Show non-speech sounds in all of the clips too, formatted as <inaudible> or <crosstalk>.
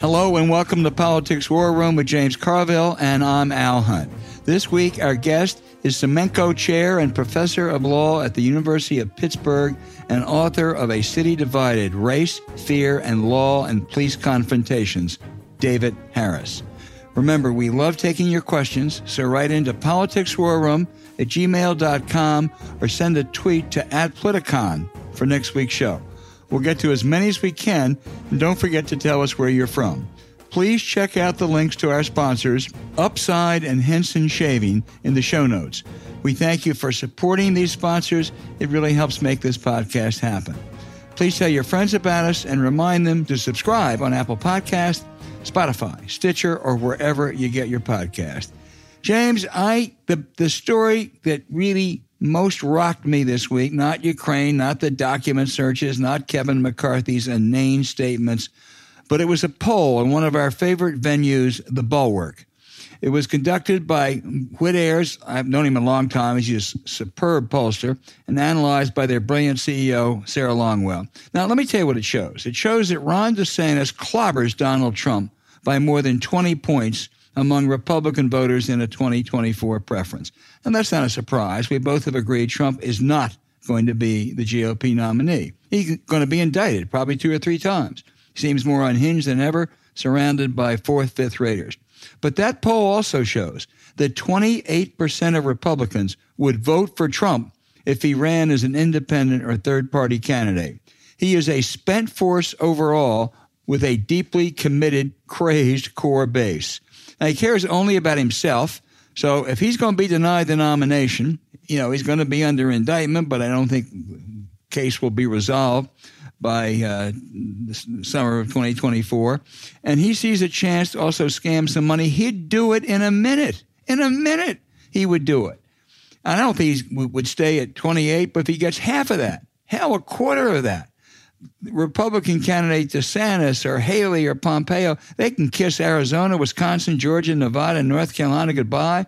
Hello and welcome to Politics War Room with James Carville, and I'm Al Hunt. This week, our guest is Semenko Chair and Professor of Law at the University of Pittsburgh and author of A City Divided Race, Fear, and Law and Police Confrontations, David Harris. Remember, we love taking your questions, so write into politicswarroom at gmail.com or send a tweet to at Politicon for next week's show. We'll get to as many as we can, and don't forget to tell us where you're from. Please check out the links to our sponsors, Upside and Henson Shaving, in the show notes. We thank you for supporting these sponsors. It really helps make this podcast happen. Please tell your friends about us and remind them to subscribe on Apple Podcast, Spotify, Stitcher, or wherever you get your podcast. James, I the the story that really most rocked me this week, not Ukraine, not the document searches, not Kevin McCarthy's inane statements, but it was a poll in one of our favorite venues, the Bulwark. It was conducted by Whit Ayres. I've known him a long time. He's a superb pollster and analyzed by their brilliant CEO, Sarah Longwell. Now, let me tell you what it shows. It shows that Ron DeSantis clobbers Donald Trump by more than 20 points among Republican voters in a 2024 preference. And that's not a surprise. We both have agreed Trump is not going to be the GOP nominee. He's going to be indicted probably two or three times. Seems more unhinged than ever, surrounded by fourth, fifth raters. But that poll also shows that 28% of Republicans would vote for Trump if he ran as an independent or third party candidate. He is a spent force overall with a deeply committed, crazed core base. Now, he cares only about himself. So if he's going to be denied the nomination, you know, he's going to be under indictment, but I don't think case will be resolved by uh, the summer of 2024. And he sees a chance to also scam some money. He'd do it in a minute. In a minute, he would do it. I don't think he would stay at 28, but if he gets half of that, hell, a quarter of that, Republican candidate DeSantis or Haley or Pompeo, they can kiss Arizona, Wisconsin, Georgia, Nevada, North Carolina goodbye.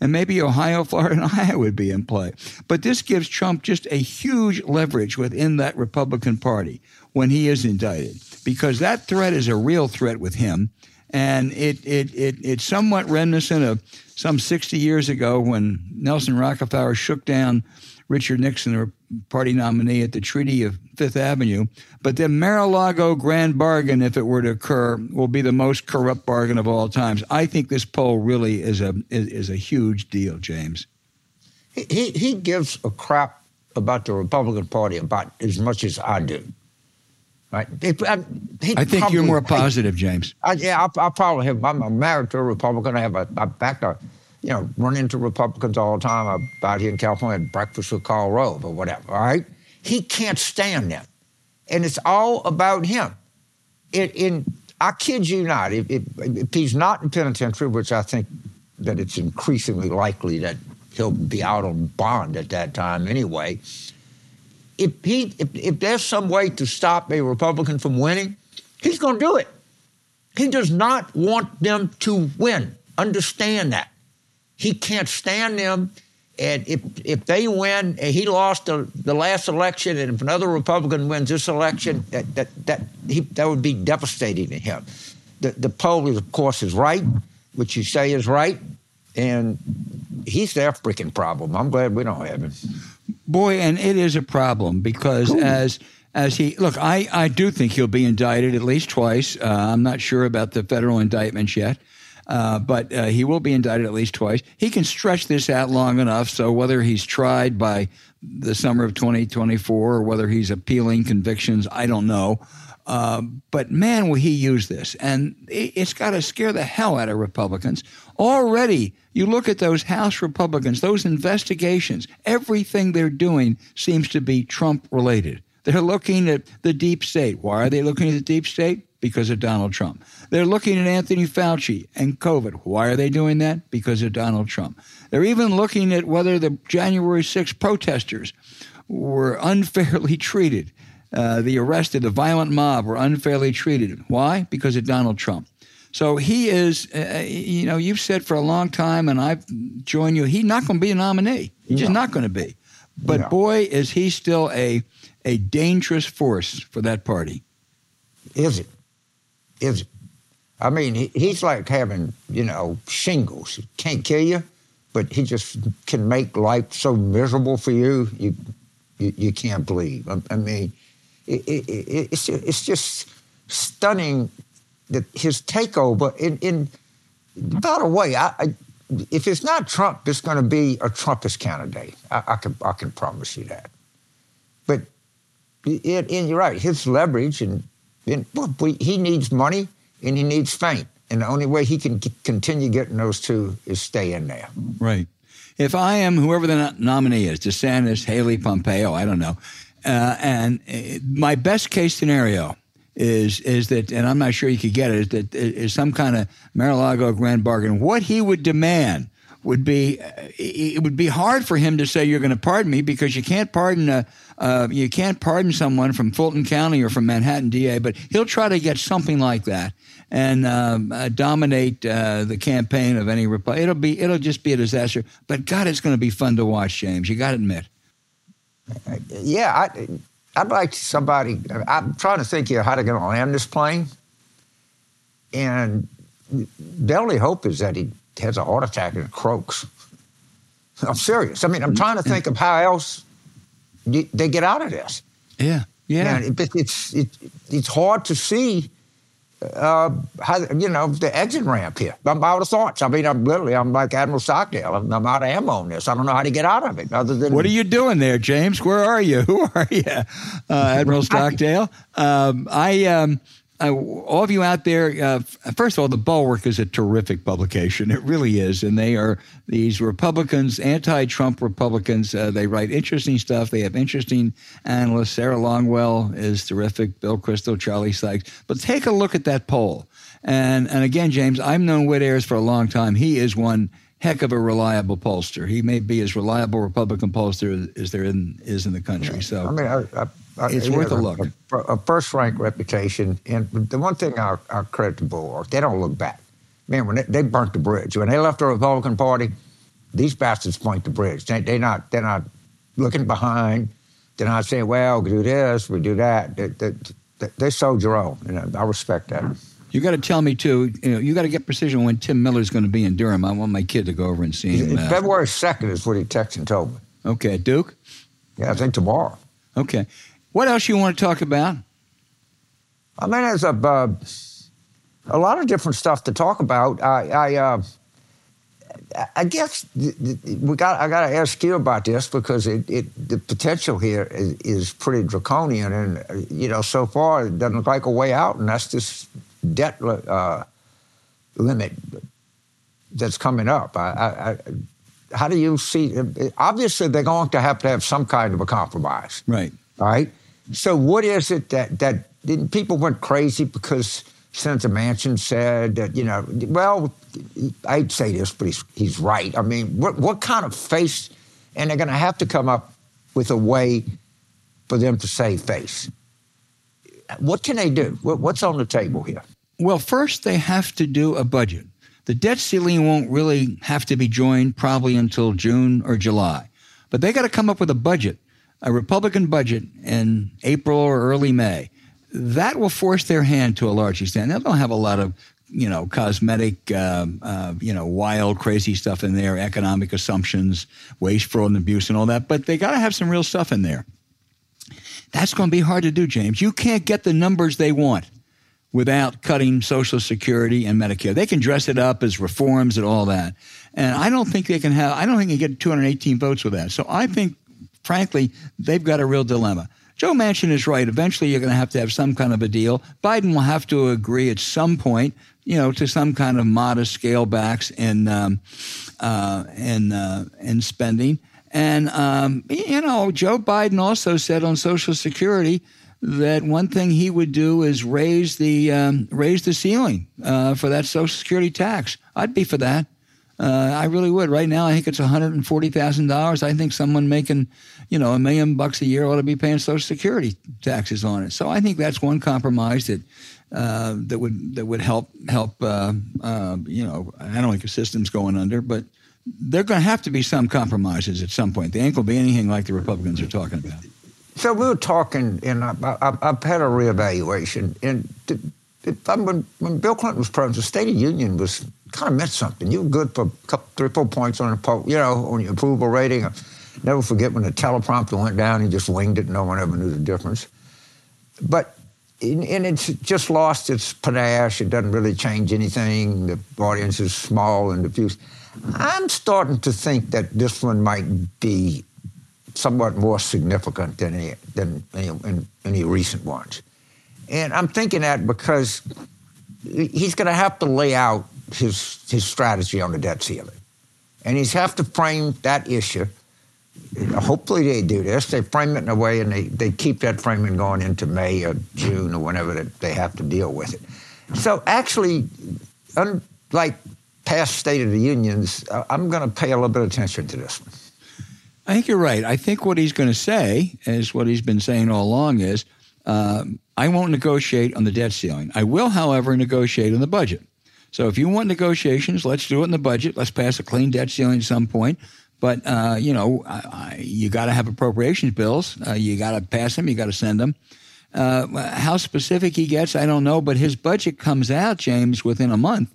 And maybe Ohio, <laughs> Florida, and Iowa would be in play. But this gives Trump just a huge leverage within that Republican Party when he is indicted, because that threat is a real threat with him. And it, it, it, it's somewhat reminiscent of some 60 years ago when Nelson Rockefeller shook down Richard Nixon, party nominee at the Treaty of Fifth Avenue. But the Mar-a-Lago grand bargain, if it were to occur, will be the most corrupt bargain of all times. I think this poll really is a is, is a huge deal, James. He he gives a crap about the Republican Party about as much as I do. Right? I, uh, I think probably, you're more positive, James. I, yeah, I, I, probably have. I'm married to a Republican. I have a, a back you know, run into Republicans all the time about here in California, breakfast with Karl Rove or whatever, right? He can't stand them. And it's all about him. It, in, I kid you not, if, if, if he's not in penitentiary, which I think that it's increasingly likely that he'll be out on bond at that time anyway, if, he, if, if there's some way to stop a Republican from winning, he's going to do it. He does not want them to win. Understand that. He can't stand them. And if if they win, he lost the, the last election, and if another Republican wins this election, that that that, he, that would be devastating to him. The the poll, is, of course, is right, which you say is right, and he's their freaking problem. I'm glad we don't have him. Boy, and it is a problem because cool. as as he look, I I do think he'll be indicted at least twice. Uh, I'm not sure about the federal indictments yet. Uh, but uh, he will be indicted at least twice. He can stretch this out long enough so whether he's tried by the summer of 2024 or whether he's appealing convictions, I don't know. Uh, but man, will he use this. And it, it's got to scare the hell out of Republicans. Already, you look at those House Republicans, those investigations, everything they're doing seems to be Trump related. They're looking at the deep state. Why are they looking at the deep state? Because of Donald Trump. They're looking at Anthony Fauci and COVID. Why are they doing that? Because of Donald Trump. They're even looking at whether the January 6 protesters were unfairly <laughs> treated. Uh, the arrested, the violent mob were unfairly treated. Why? Because of Donald Trump. So he is, uh, you know, you've said for a long time, and I've joined you, he's not going to be a nominee. He's no. just not going to be. But no. boy, is he still a, a dangerous force for that party. Is it? Is it? I mean, he, he's like having, you know, shingles. He can't kill you, but he just can make life so miserable for you, you you, you can't believe. I, I mean, it, it, it's, it's just stunning that his takeover in, in by the way, I, I, if it's not Trump, it's going to be a Trumpist candidate. I, I, can I can promise you that. But it, and you're right, his leverage and, he needs money and he needs fame, and the only way he can continue getting those two is stay in there. Right. If I am whoever the nominee is, DeSantis, Haley, Pompeo, I don't know, uh, and uh, my best case scenario is is that, and I'm not sure you could get it, is that is some kind of Mar-a-Lago grand bargain. What he would demand would be it would be hard for him to say you're going to pardon me because you can't pardon a uh, you can't pardon someone from Fulton County or from Manhattan DA, but he'll try to get something like that and um, uh, dominate uh, the campaign of any Republican. It'll be it'll just be a disaster. But God, it's going to be fun to watch, James. You got to admit. Yeah, I, I'd like somebody. I'm trying to think here how to get on this plane, and the only hope is that he has a heart attack and croaks. I'm serious. I mean, I'm trying to think of how else they get out of this. Yeah, yeah. it, it's it, it's hard to see uh, how, you know, the exit ramp here. I'm out of thoughts. I mean, I'm literally, I'm like Admiral Stockdale. I'm, I'm, out of ammo on this. I don't know how to get out of it other than. What are you doing there, James? Where are you? <laughs> Who are you? Uh, Admiral Stockdale. Um, I, um, uh, all of you out there, uh, first of all, the Bulwark is a terrific publication. It really is, and they are these Republicans, anti-Trump Republicans. Uh, they write interesting stuff. They have interesting analysts. Sarah Longwell is terrific. Bill Kristol, Charlie Sykes. But take a look at that poll. And and again, James, I've known Whit Ayres for a long time. He is one heck of a reliable pollster. He may be as reliable Republican pollster as there in, is in the country. So I mean, I, I it's worth a look. A, a first-rank reputation, and the one thing I, credit the Bulwark, they don't look back. Man, when they, they, burnt the bridge, when they left the Republican Party, these bastards point the bridge. They, they not, they're not looking behind. They're not saying, "Well, we do this, we do that." They, they, they soldier on, and I respect that. You got to tell me too. You know, you got to get precision when Tim Miller's going to be in Durham. I want my kid to go over and see him. Uh, February second is what he texted and told me. Okay, Duke. Yeah, I think tomorrow. Okay. What else you want to talk about? I mean, there's a uh, a lot of different stuff to talk about. I I, uh, I guess we got I got to ask you about this because it, it the potential here is, is, pretty draconian, and you know so far it doesn't look like a way out, and that's this debt uh, limit that's coming up. I, I, how do you see? Obviously, they're going to have to have some kind of a compromise. Right. All right. So what is it that that people went crazy because Senator Manchin said that you know well I'd say this but he's he's right. I mean what what kind of face and they're going to have to come up with a way for them to save face. What can they do? What's on the table here? Well, first they have to do a budget. The debt ceiling won't really have to be joined probably until June or July. But they got to come up with a budget a Republican budget in April or early May, that will force their hand to a large extent. They don't have a lot of you know, cosmetic, uh, uh, you know, wild, crazy stuff in there, economic assumptions, waste, fraud, and abuse, and all that. But they got to have some real stuff in there. That's going to be hard to do, James. You can't get the numbers they want without cutting Social Security and Medicare. They can dress it up as reforms and all that. And I don't think they can have, I don't think they get 218 votes with that. So I think frankly, they've got a real dilemma. Joe Manchin is right. Eventually, you're going to have to have some kind of a deal. Biden will have to agree at some point, you know, to some kind of modest scale backs in um, uh, in uh, in spending. And um, you know, Joe Biden also said on Social Security that one thing he would do is raise the um, raise the ceiling uh, for that Social Security tax. I'd be for that. Uh, I really would. Right now, I think it's one hundred and forty thousand dollars. I think someone making, you know, a million bucks a year ought to be paying Social Security taxes on it. So I think that's one compromise that uh, that would that would help help. Uh, uh you know, I don't think the system's going under, but there are going to have to be some compromises at some point. They ain't going to be anything like the Republicans are talking about. So we were talking, and I, have had a reevaluation, and when, when Bill Clinton was president, the State of Union was kind of meant something. You were good for a couple, three, four points on a, you know, on your approval rating. I'll never forget when the teleprompter went down, he just winged it. No one ever knew the difference. But and it's just lost its panache. It doesn't really change anything. The audience is small and diffuse. I'm starting to think that this one might be somewhat more significant than any, than any, any recent ones. And I'm thinking that because he's going to have to lay out his, his strategy on the debt ceiling. And he's have to frame that issue. Hopefully they do this. They frame it in a way and they, they keep that framing going into May or June or whenever they have to deal with it. So actually, unlike past State of the Unions, I'm going to pay a little bit of attention to this one. I think you're right. I think what he's going to say is what he's been saying all along is, uh, I won't negotiate on the debt ceiling. I will, however, negotiate on the budget. So if you want negotiations, let's do it in the budget. Let's pass a clean debt ceiling at some point. But uh, you know, I, I, you got to have appropriations bills. Uh, you got to pass them. You got to send them. Uh, how specific he gets, I don't know. But his budget comes out, James, within a month.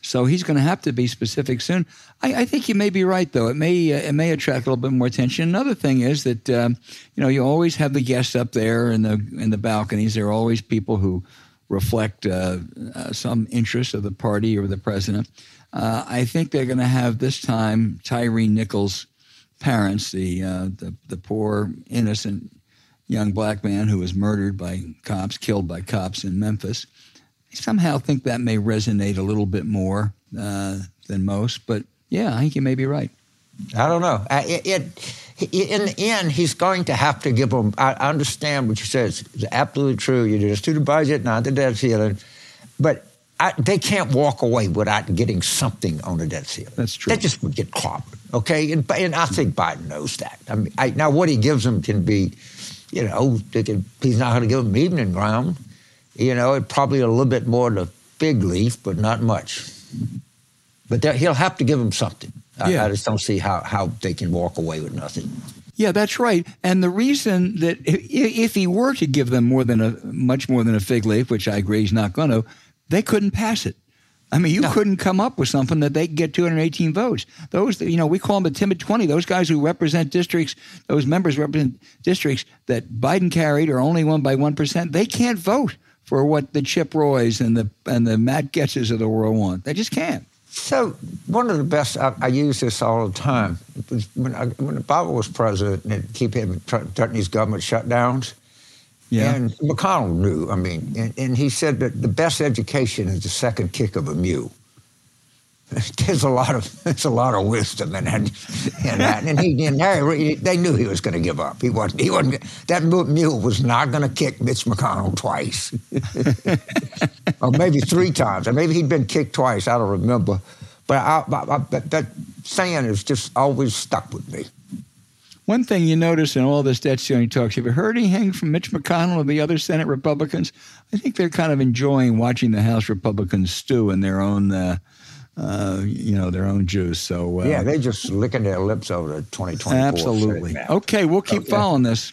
So he's going to have to be specific soon. I, I, think you may be right, though. It may uh, it may attract a little bit more attention. Another thing is that um, you know you always have the guests up there in the in the balconies. There are always people who reflect uh, uh, some interest of the party or the president. Uh, I think they're going to have this time Tyre Nichols' parents, the, uh, the the poor innocent young black man who was murdered by cops, killed by cops in Memphis. I somehow think that may resonate a little bit more uh, than most. But yeah, I think you may be right. I don't know. It, it, in the end, he's going to have to give them. I understand what you said. It's, absolutely true. You just do the budget, not the debt ceiling. But I, they can't walk away without getting something on the debt ceiling. That's true. They just would get clobbered. Okay, and, and I think Biden knows that. I mean, I, now what he gives them can be, you know, can, he's not going to give them evening ground. You know, it probably a little bit more the fig leaf, but not much. But he'll have to give them something. Yeah. I, I just don't see how, how they can walk away with nothing. Yeah, that's right. And the reason that if he were to give them more than a much more than a fig leaf, which I agree he's not going to, they couldn't pass it. I mean, you no. couldn't come up with something that they could get 218 votes. Those, you know, we call them the timid 20. Those guys who represent districts, those members represent districts that Biden carried or only won by 1%, they can't vote for what the Chip Roys and the and the Matt Gaetzes of the world want. They just can't. So one of the best I, I use this all the time. when I, when Obama was president and keep him threatening these government shutdowns. Yeah. And McConnell knew. I mean, and, and he said that the best education is the second kick of a mule. <laughs> there's a lot of there's a lot of wisdom in that, in that. and he and Harry, they knew he was going to give up. He wasn't. He wasn't. That mule was not going to kick Mitch McConnell twice, <laughs> or maybe three times, or maybe he'd been kicked twice. I don't remember, but I, I, I, that, saying has just always stuck with me. One thing you notice in all this debt ceiling talks, have you heard anything from Mitch McConnell or the other Senate Republicans? I think they're kind of enjoying watching the House Republicans stew in their own uh, uh, you know, their own juice. So uh, yeah, they're just licking their lips over the 2024. Absolutely. Okay, we'll keep okay. following this.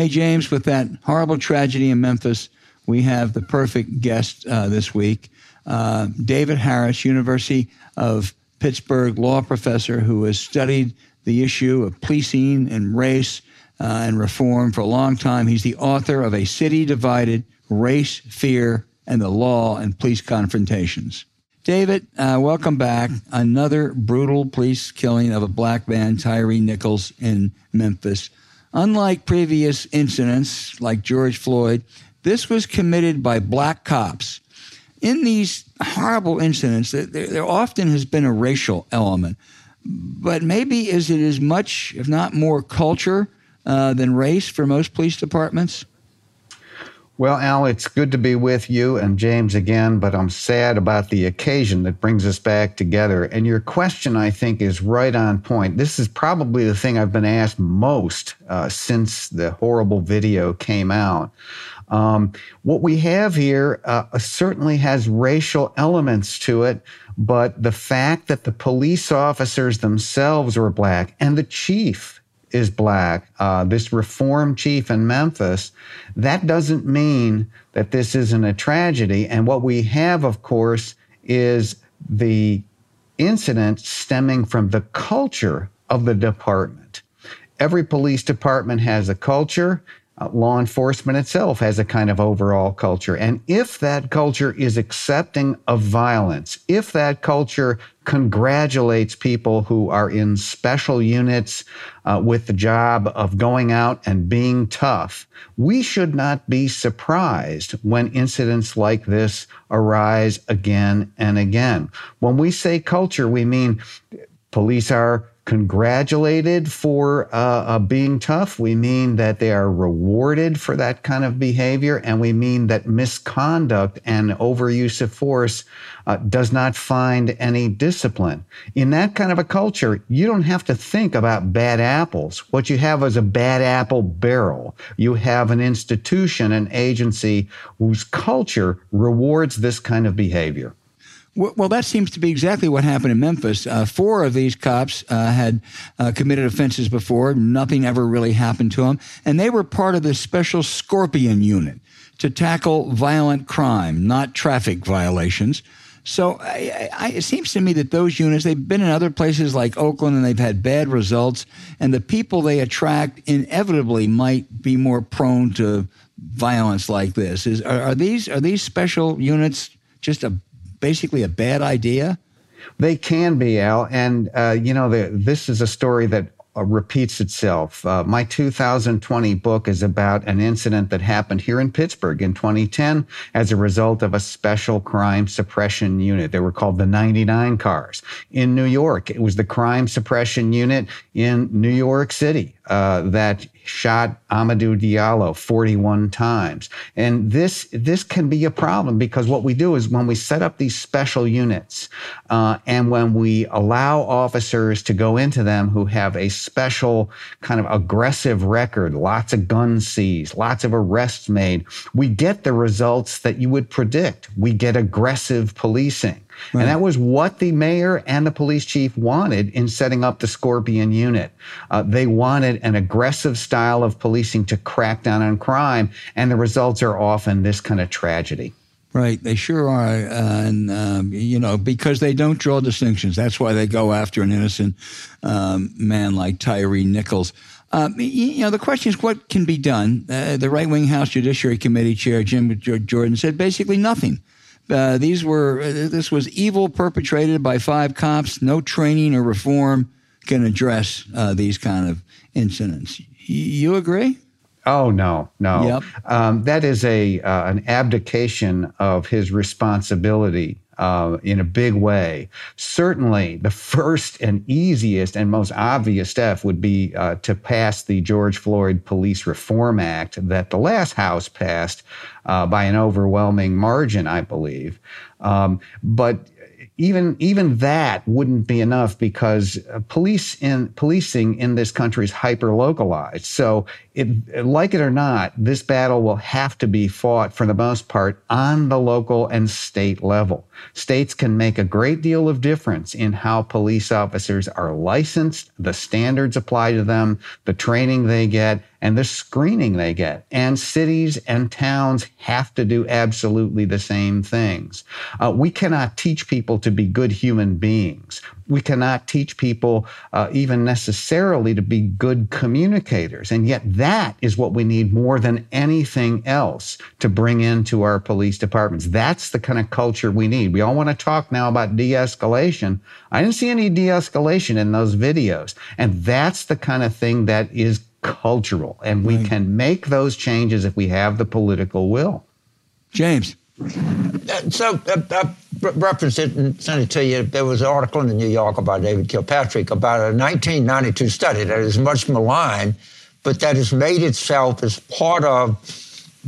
Hey, James, with that horrible tragedy in Memphis, we have the perfect guest uh, this week, uh, David Harris, University of Pittsburgh law professor who has studied the issue of policing and race uh, and reform for a long time. He's the author of A City Divided Race, Fear, and the Law and Police Confrontations. David, uh, welcome back. Another brutal police killing of a black man, Tyre Nichols, in Memphis. Unlike previous incidents like George Floyd, this was committed by black cops. In these horrible incidents, there, there often has been a racial element, but maybe is it as much, if not more, culture uh, than race for most police departments? Well, Al, it's good to be with you and James again, but I'm sad about the occasion that brings us back together. And your question, I think, is right on point. This is probably the thing I've been asked most uh, since the horrible video came out. Um, what we have here uh, certainly has racial elements to it, but the fact that the police officers themselves were black and the chief is black, uh, this reform chief in Memphis, that doesn't mean that this isn't a tragedy. And what we have, of course, is the incident stemming from the culture of the department. Every police department has a culture. Uh, law enforcement itself has a kind of overall culture. And if that culture is accepting of violence, if that culture congratulates people who are in special units uh, with the job of going out and being tough, we should not be surprised when incidents like this arise again and again. When we say culture, we mean police are congratulated for uh, uh, being tough. We mean that they are rewarded for that kind of behavior. And we mean that misconduct and overuse of force uh, does not find any discipline. In that kind of a culture, you don't have to think about bad apples. What you have is a bad apple barrel. You have an institution, an agency whose culture rewards this kind of behavior. Well, that seems to be exactly what happened in Memphis. Uh, four of these cops uh, had uh, committed offenses before. Nothing ever really happened to them. And they were part of the special Scorpion unit to tackle violent crime, not traffic violations. So I, I, it seems to me that those units, they've been in other places like Oakland and they've had bad results. And the people they attract inevitably might be more prone to violence like this. Is, are, are these, are these special units just a basically a bad idea? They can be, Al. And, uh, you know, the, this is a story that uh, repeats itself. Uh, my 2020 book is about an incident that happened here in Pittsburgh in 2010 as a result of a special crime suppression unit. They were called the 99 cars. In New York, it was the crime suppression unit in New York City uh, that shot Amadou Diallo 41 times. And this this can be a problem because what we do is when we set up these special units uh, and when we allow officers to go into them who have a special kind of aggressive record, lots of guns seized, lots of arrests made, we get the results that you would predict. We get aggressive policing. Right. And that was what the mayor and the police chief wanted in setting up the Scorpion unit. Uh, they wanted an aggressive style of policing to crack down on crime, and the results are often this kind of tragedy. Right, they sure are, uh, and um, you know because they don't draw distinctions. That's why they go after an innocent um, man like Tyre Nichols. Uh, you know, the question is what can be done. Uh, the right wing House Judiciary Committee Chair Jim Jordan said basically nothing. Uh, these were uh, this was evil perpetrated by five cops. No training or reform can address uh, these kind of incidents. You agree? Oh no, no. Yep. Um, that is a uh, an abdication of his responsibility uh, in a big way. Certainly, the first and easiest and most obvious step would be uh, to pass the George Floyd Police Reform Act that the last House passed uh, by an overwhelming margin, I believe. Um, but even even that wouldn't be enough because uh, police in policing in this country is hyper localized. So, it, like it or not, this battle will have to be fought for the most part on the local and state level. States can make a great deal of difference in how police officers are licensed, the standards apply to them, the training they get, and the screening they get. And cities and towns have to do absolutely the same things. Uh, we cannot teach people to be good human beings we cannot teach people uh, even necessarily to be good communicators. And yet, that is what we need more than anything else to bring into our police departments. That's the kind of culture we need. We all want to talk now about de escalation. I didn't see any de escalation in those videos. And that's the kind of thing that is cultural. And we right. can make those changes if we have the political will. James. Uh, so, uh, uh, referenced it and sent it to you. There was an article in the New Yorker by David Kilpatrick about a 1992 study that is much maligned, but that has made itself as part of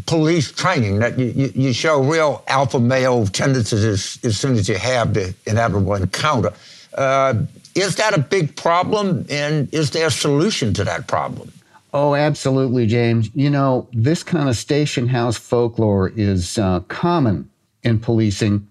police training. That you, you, you show real alpha male tendencies as, as, soon as you have the inevitable encounter. Uh, is that a big problem, and is there a solution to that problem? Oh, absolutely, James. You know, this kind of station house folklore is uh, common in policing.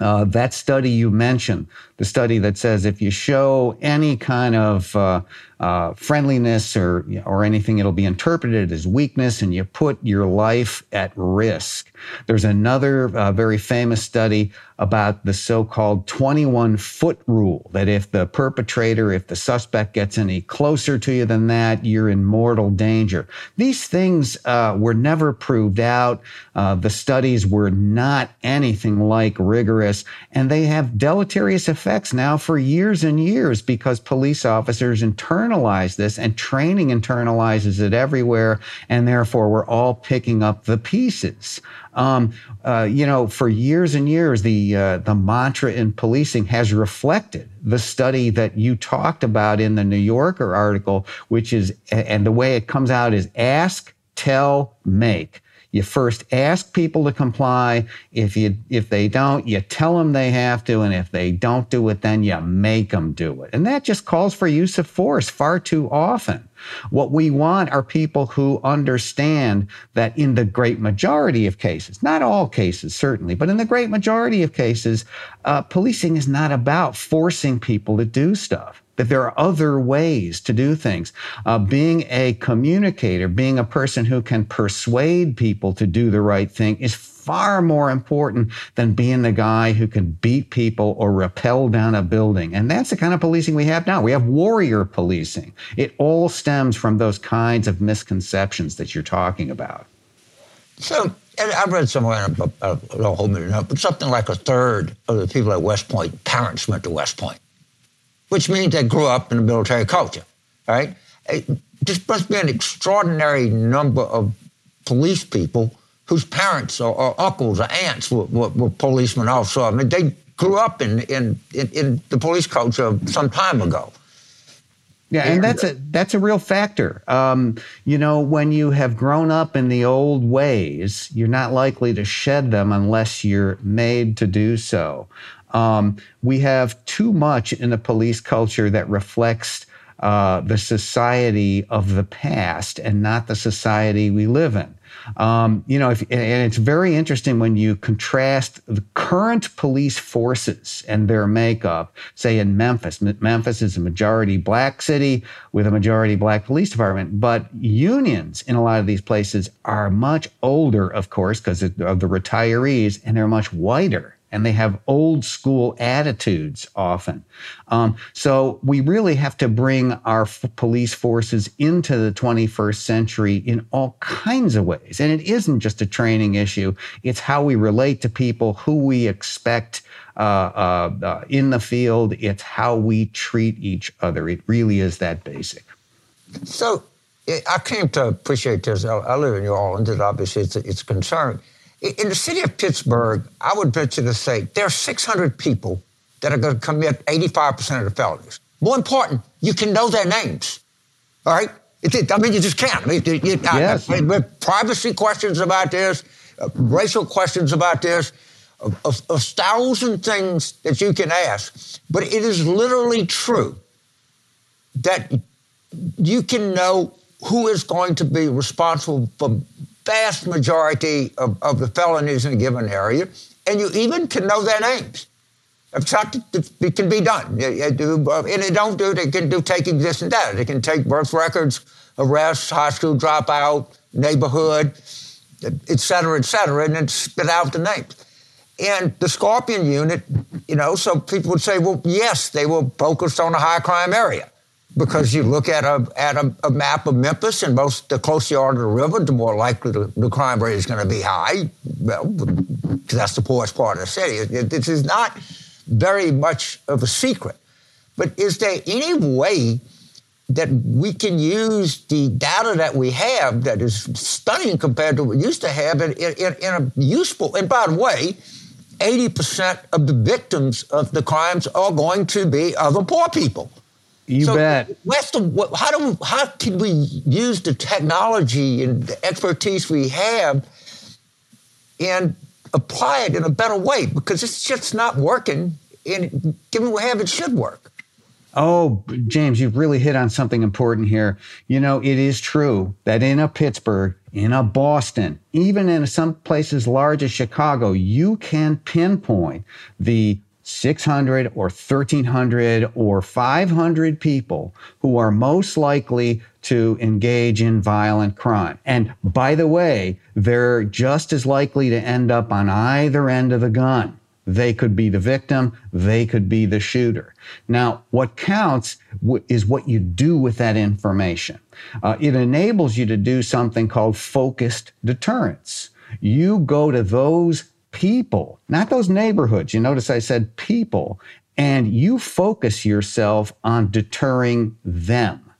Uh, that study you mentioned, the study that says if you show any kind of uh, uh, friendliness or or anything, it'll be interpreted as weakness, and you put your life at risk. There's another uh, very famous study about the so-called 21 foot rule that if the perpetrator, if the suspect gets any closer to you than that, you're in mortal danger. These things uh, were never proved out. Uh, the studies were not anything like rigorous, and they have deleterious effects now for years and years because police officers internalize this and training internalizes it everywhere, and therefore we're all picking up the pieces. Um, uh, you know, for years and years, the uh, the mantra in policing has reflected the study that you talked about in the New Yorker article, which is, and the way it comes out is ask, tell, make. You first ask people to comply. If you if they don't, you tell them they have to, and if they don't do it, then you make them do it. And that just calls for use of force far too often. What we want are people who understand that in the great majority of cases, not all cases certainly, but in the great majority of cases, uh, policing is not about forcing people to do stuff that there are other ways to do things. Uh, being a communicator, being a person who can persuade people to do the right thing is far more important than being the guy who can beat people or rappel down a building. And that's the kind of policing we have now. We have warrior policing. It all stems from those kinds of misconceptions that you're talking about. So, I've read somewhere, a, a, whole minute, but something like a third of the people at West Point, parents went to West Point which means they grew up in a military culture, right? This must be an extraordinary number of police people whose parents or, or uncles or aunts were, were, were, policemen also. I mean, they grew up in, in, in, in the police culture some time ago. Yeah, and that's a that's a real factor. Um, you know, when you have grown up in the old ways, you're not likely to shed them unless you're made to do so. Um, we have too much in the police culture that reflects uh, the society of the past and not the society we live in. Um, you know, if, and it's very interesting when you contrast the current police forces and their makeup, say in Memphis. Memphis is a majority black city with a majority black police department, but unions in a lot of these places are much older, of course, because of the retirees, and they're much whiter and they have old school attitudes often. Um, so we really have to bring our f- police forces into the 21st century in all kinds of ways. And it isn't just a training issue, it's how we relate to people, who we expect. Uh, uh, uh, in the field, it's how we treat each other. It really is that basic. So I came to appreciate this. I live in New Orleans, and obviously it's, it's a concern. In the city of Pittsburgh, I would venture to say there are 600 people that are going to commit 85% of the felonies. More important, you can know their names. All right? It, I mean, you just can't. I mean, you, yes. I, I, privacy questions about this, uh, racial questions about this, a thousand things that you can ask. But it is literally true that you can know who is going to be responsible for vast majority of, of the felonies in a given area, and you even can know their names. It can be done. Uh, and they don't do it, they can do taking this and that. They can take birth records, arrests, high school dropout, neighborhood, et cetera, et cetera, and then spit out the names. And the Scorpion unit, you know, so people would say, well, yes, they were focused on a high crime area because you look at a at a, a, map of Memphis, and most the closer you are to the river, the more likely the, the crime rate is going to be high. Well, that's the poorest part of the city. It, this is not very much of a secret. But is there any way that we can use the data that we have that is stunning compared to what we used to have in, in, in a useful, and by the way, 80% of the victims of the crimes are going to be other poor people. You so bet. The, how do how can we use the technology and the expertise we have and apply it in a better way? Because it's just not working. And given what we have, it should work. Oh, James, you've really hit on something important here. You know, it is true that in a Pittsburgh, in a Boston, even in some places large as Chicago, you can pinpoint the 600 or 1300 or 500 people who are most likely to engage in violent crime. And by the way, they're just as likely to end up on either end of the gun. They could be the victim, they could be the shooter. Now, what counts is what you do with that information. Uh, it enables you to do something called focused deterrence. You go to those people, not those neighborhoods. You notice I said people, and you focus yourself on deterring them.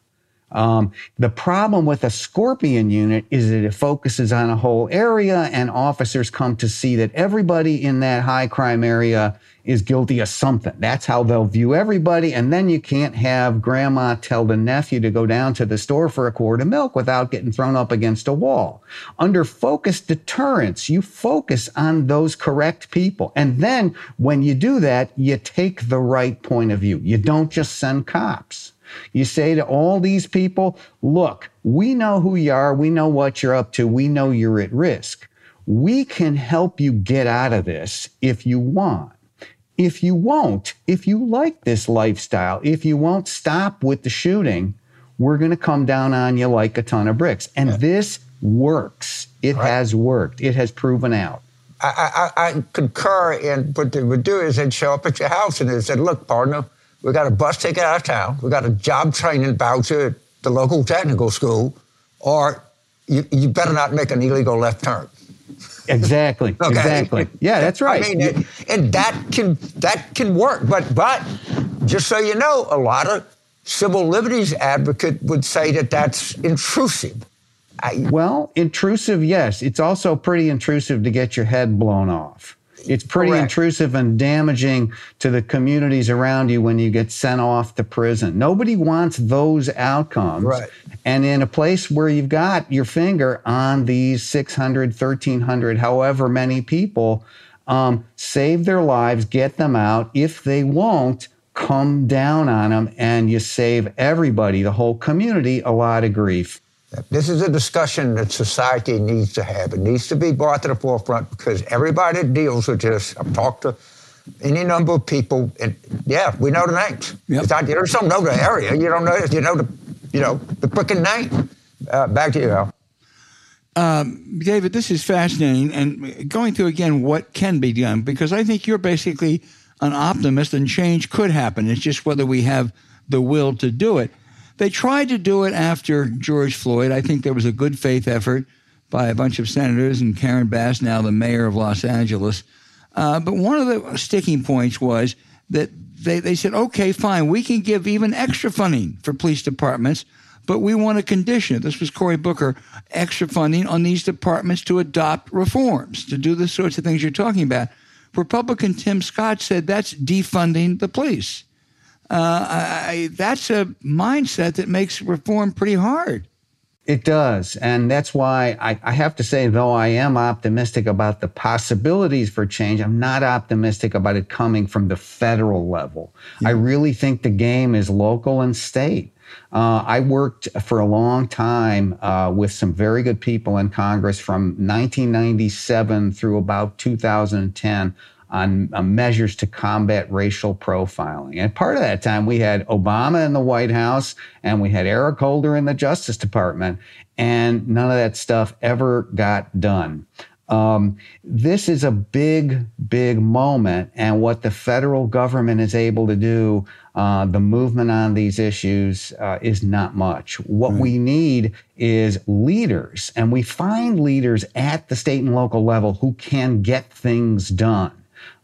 Um, the problem with a Scorpion unit is that it focuses on a whole area, and officers come to see that everybody in that high crime area is guilty of something. That's how they'll view everybody. And then you can't have grandma tell the nephew to go down to the store for a quart of milk without getting thrown up against a wall. Under focused deterrence, you focus on those correct people. And then when you do that, you take the right point of view. You don't just send cops. You say to all these people, look, we know who you are. We know what you're up to. We know you're at risk. We can help you get out of this if you want. If you won't, if you like this lifestyle, if you won't stop with the shooting, we're going to come down on you like a ton of bricks. And yeah. this works. It right. has worked. It has proven out. I, I, I, concur in what they would do is they'd show up at your house and they said, look, partner, we got a bus ticket out of town. We got a job training voucher at the local technical school, or you, you better not make an illegal left turn. Exactly. <laughs> okay. Exactly. Yeah, that's right. I mean, it, and that can that can work, but but just so you know, a lot of civil liberties advocate would say that that's intrusive. I, well, intrusive, yes. It's also pretty intrusive to get your head blown off. It's pretty Correct. intrusive and damaging to the communities around you when you get sent off to prison. Nobody wants those outcomes. Right. And in a place where you've got your finger on these 600, 1300, however many people, um, save their lives, get them out. If they won't, come down on them and you save everybody, the whole community, a lot of grief. This is a discussion that society needs to have. It needs to be brought to the forefront because everybody that deals with this, I've talked to any number of people, and yeah, we know the names. Yep. Not, you just don't know the area. You don't know. You know the, you know the freaking name. Uh, back to you, Al. Um, David, this is fascinating, and going through again what can be done because I think you're basically an optimist, and change could happen. It's just whether we have the will to do it. They tried to do it after George Floyd. I think there was a good faith effort by a bunch of senators and Karen Bass, now the mayor of Los Angeles. Uh, but one of the sticking points was that they, they said, okay, fine, we can give even extra funding for police departments, but we want to condition it. This was Cory Booker, extra funding on these departments to adopt reforms, to do the sorts of things you're talking about. Republican Tim Scott said that's defunding the police uh, I, that's a mindset that makes reform pretty hard. It does. And that's why I, I, have to say, though I am optimistic about the possibilities for change, I'm not optimistic about it coming from the federal level. Yeah. I really think the game is local and state. Uh, I worked for a long time uh, with some very good people in Congress from 1997 through about 2010 on, on, measures to combat racial profiling. And part of that time, we had Obama in the White House and we had Eric Holder in the Justice Department, and none of that stuff ever got done. Um, this is a big, big moment, and what the federal government is able to do, uh, the movement on these issues uh, is not much. What we need is leaders, and we find leaders at the state and local level who can get things done.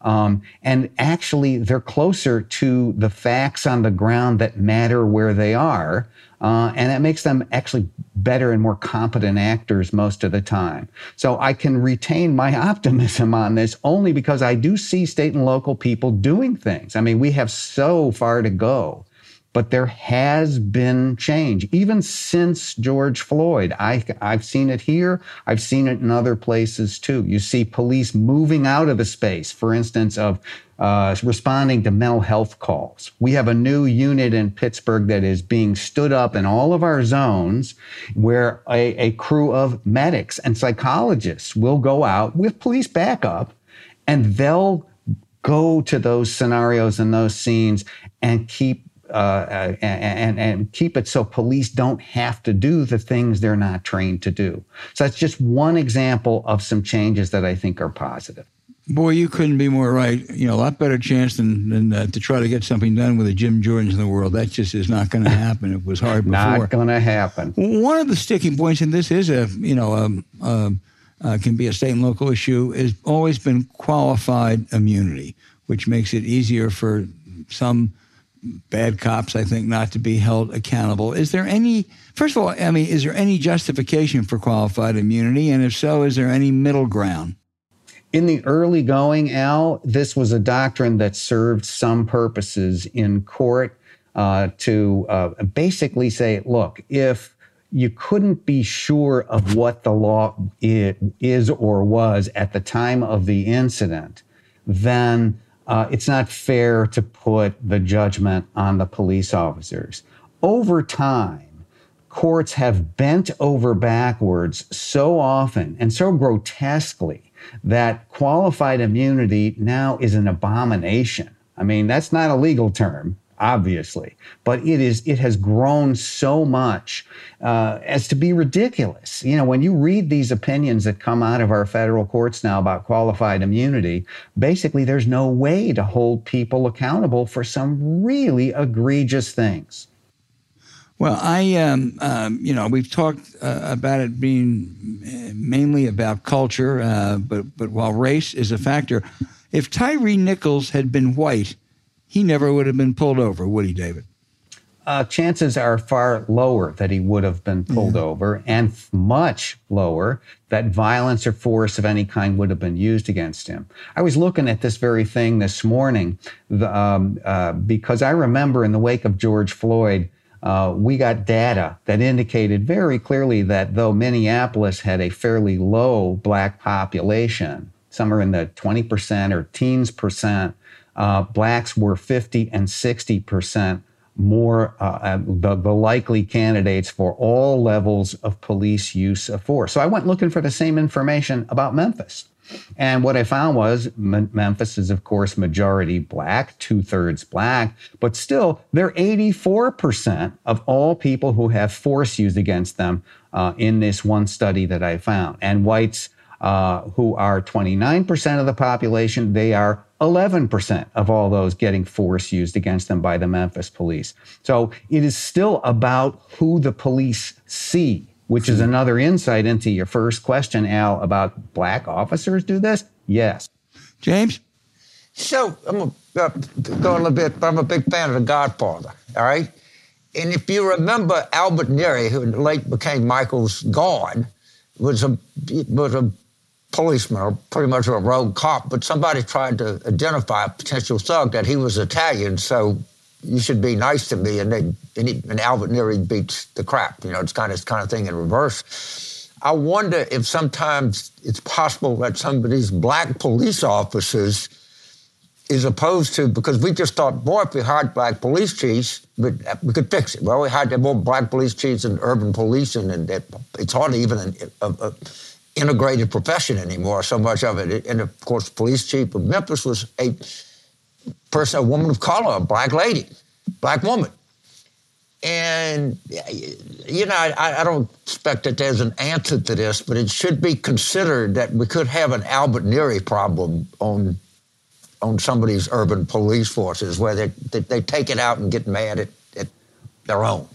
Um, and actually, they're closer to the facts on the ground that matter where they are. Uh, and that makes them actually better and more competent actors most of the time. So I can retain my <laughs> optimism on this only because I do see state and local people doing things. I mean, we have so far to go. But there has been change even since George Floyd. I, I've seen it here. I've seen it in other places too. You see police moving out of the space, for instance, of uh, responding to mental health calls. We have a new unit in Pittsburgh that is being stood up in all of our zones where a, a crew of medics and psychologists will go out with police backup and they'll go to those scenarios and those scenes and keep uh, and, and keep it so police don't have to do the things they're not trained to do. So that's just one example of some changes that I think are positive. Boy, you couldn't be more right. You know, a lot better chance than, than uh, to try to get something done with the Jim Jordans in the world. That just is not going <laughs> to happen. It was hard before. not going to happen. One of the sticking points, and this is a you know um, um, uh, can be a state and local issue, has always been qualified immunity, which makes it easier for some bad cops, I think, not to be held accountable. Is there any, first of all, I mean, is there any justification for qualified immunity? And if so, is there any middle ground? In the early going, Al, this was a doctrine that served some purposes in court uh, to uh, basically say, look, if you couldn't be sure of what the law is or was at the time of the incident, then uh, it's not fair to put the judgment on the police officers. Over time, courts have bent over backwards so often and so grotesquely that qualified immunity now is an abomination. I mean, that's not a legal term obviously, but it is it has grown so much uh, as to be ridiculous. You know, when you read these opinions that come out of our federal courts now about qualified immunity, basically there's no way to hold people accountable for some really egregious things. Well, I, um, um, you know, we've talked uh, about it being uh, mainly about culture, uh, but but while race is a factor, if Tyre Nichols had been white, he never would have been pulled over, would he, David? Uh, chances are far lower that he would have been pulled yeah. over, and much lower that violence or force of any kind would have been used against him. I was looking at this very thing this morning the, um, uh, because I remember in the wake of George Floyd, uh, we got data that indicated very clearly that though Minneapolis had a fairly low black population, somewhere in the 20% or teens percent, uh, blacks were 50 and 60 percent more uh, uh, the, the likely candidates for all levels of police use of force. So I went looking for the same information about Memphis. And what I found was M- Memphis is, of course, majority black, two thirds black, but still they're 84% of all people who have force used against them uh, in this one study that I found. And whites uh, who are 29% of the population, they are 11% of all those getting force used against them by the Memphis police. So it is still about who the police see, which is another insight into your first question, Al, about black officers do this. Yes. James? So I'm a, uh, go a little bit, but I'm a big fan of The Godfather, all right? And if you remember Albert Neri, who late became Michael's guard, was a was a policeman or pretty much a rogue cop, but somebody tried to identify a potential thug that he was Italian, so you should be nice to me. And, they, and, he, and Albert Neri beats the crap. You know, it's kind of kind of thing in reverse. I wonder if sometimes it's possible that some of these black police officers, is opposed to because we just thought, boy, if we hired black police chiefs, we, we could fix it. Well, we hired more black police chiefs in urban policing, and it's hardly even a, a integrated profession anymore, so much of it. And of course, police chief of Memphis was a person, a woman of color, a black lady, black woman. And, you know, I, I, don't expect that there's an answer to this, but it should be considered that we could have an Albert Neri problem on on some of these urban police forces where they, they, they take it out and get mad at, at their own.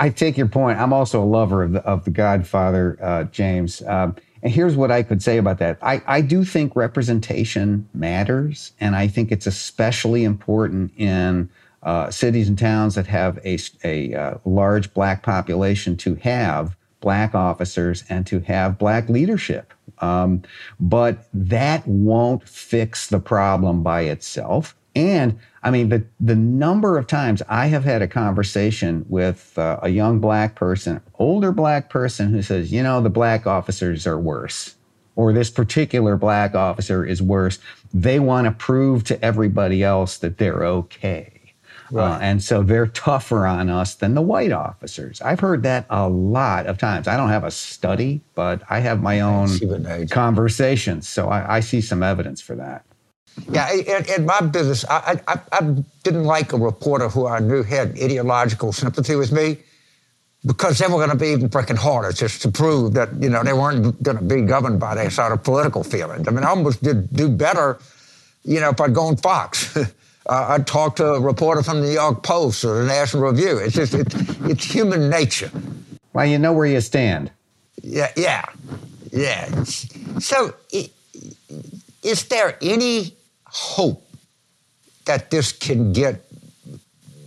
I take your point. I'm also a lover of the, of the Godfather, uh, James. Um, and here's what I could say about that. I, I do think representation matters, and I think it's especially important in uh, cities and towns that have a, a uh, large black population to have black officers and to have black leadership. Um, but that won't fix the problem by itself. And I mean, the, the number of times I have had a conversation with uh, a young black person, older black person who says, you know, the black officers are worse, or this particular black officer is worse. They want to prove to everybody else that they're okay. Uh, right. Uh, and so they're tougher on us than the white officers. I've heard that a lot of times. I don't have a study, but I have my own conversations. So I, I see some evidence for that. Yeah, in, in my business, I, I, I, didn't like a reporter who I knew had ideological sympathy with me because they were going to be even freaking harder just to prove that, you know, they weren't going to be governed by their sort of political feelings. I mean, I almost did do better, you know, if I'd gone Fox. <laughs> uh, I'd talk to a reporter from the New York Post or the National Review. It's just, it, it's human nature. Well, you know where you stand. Yeah, yeah, yeah. So, is there any hope that this can get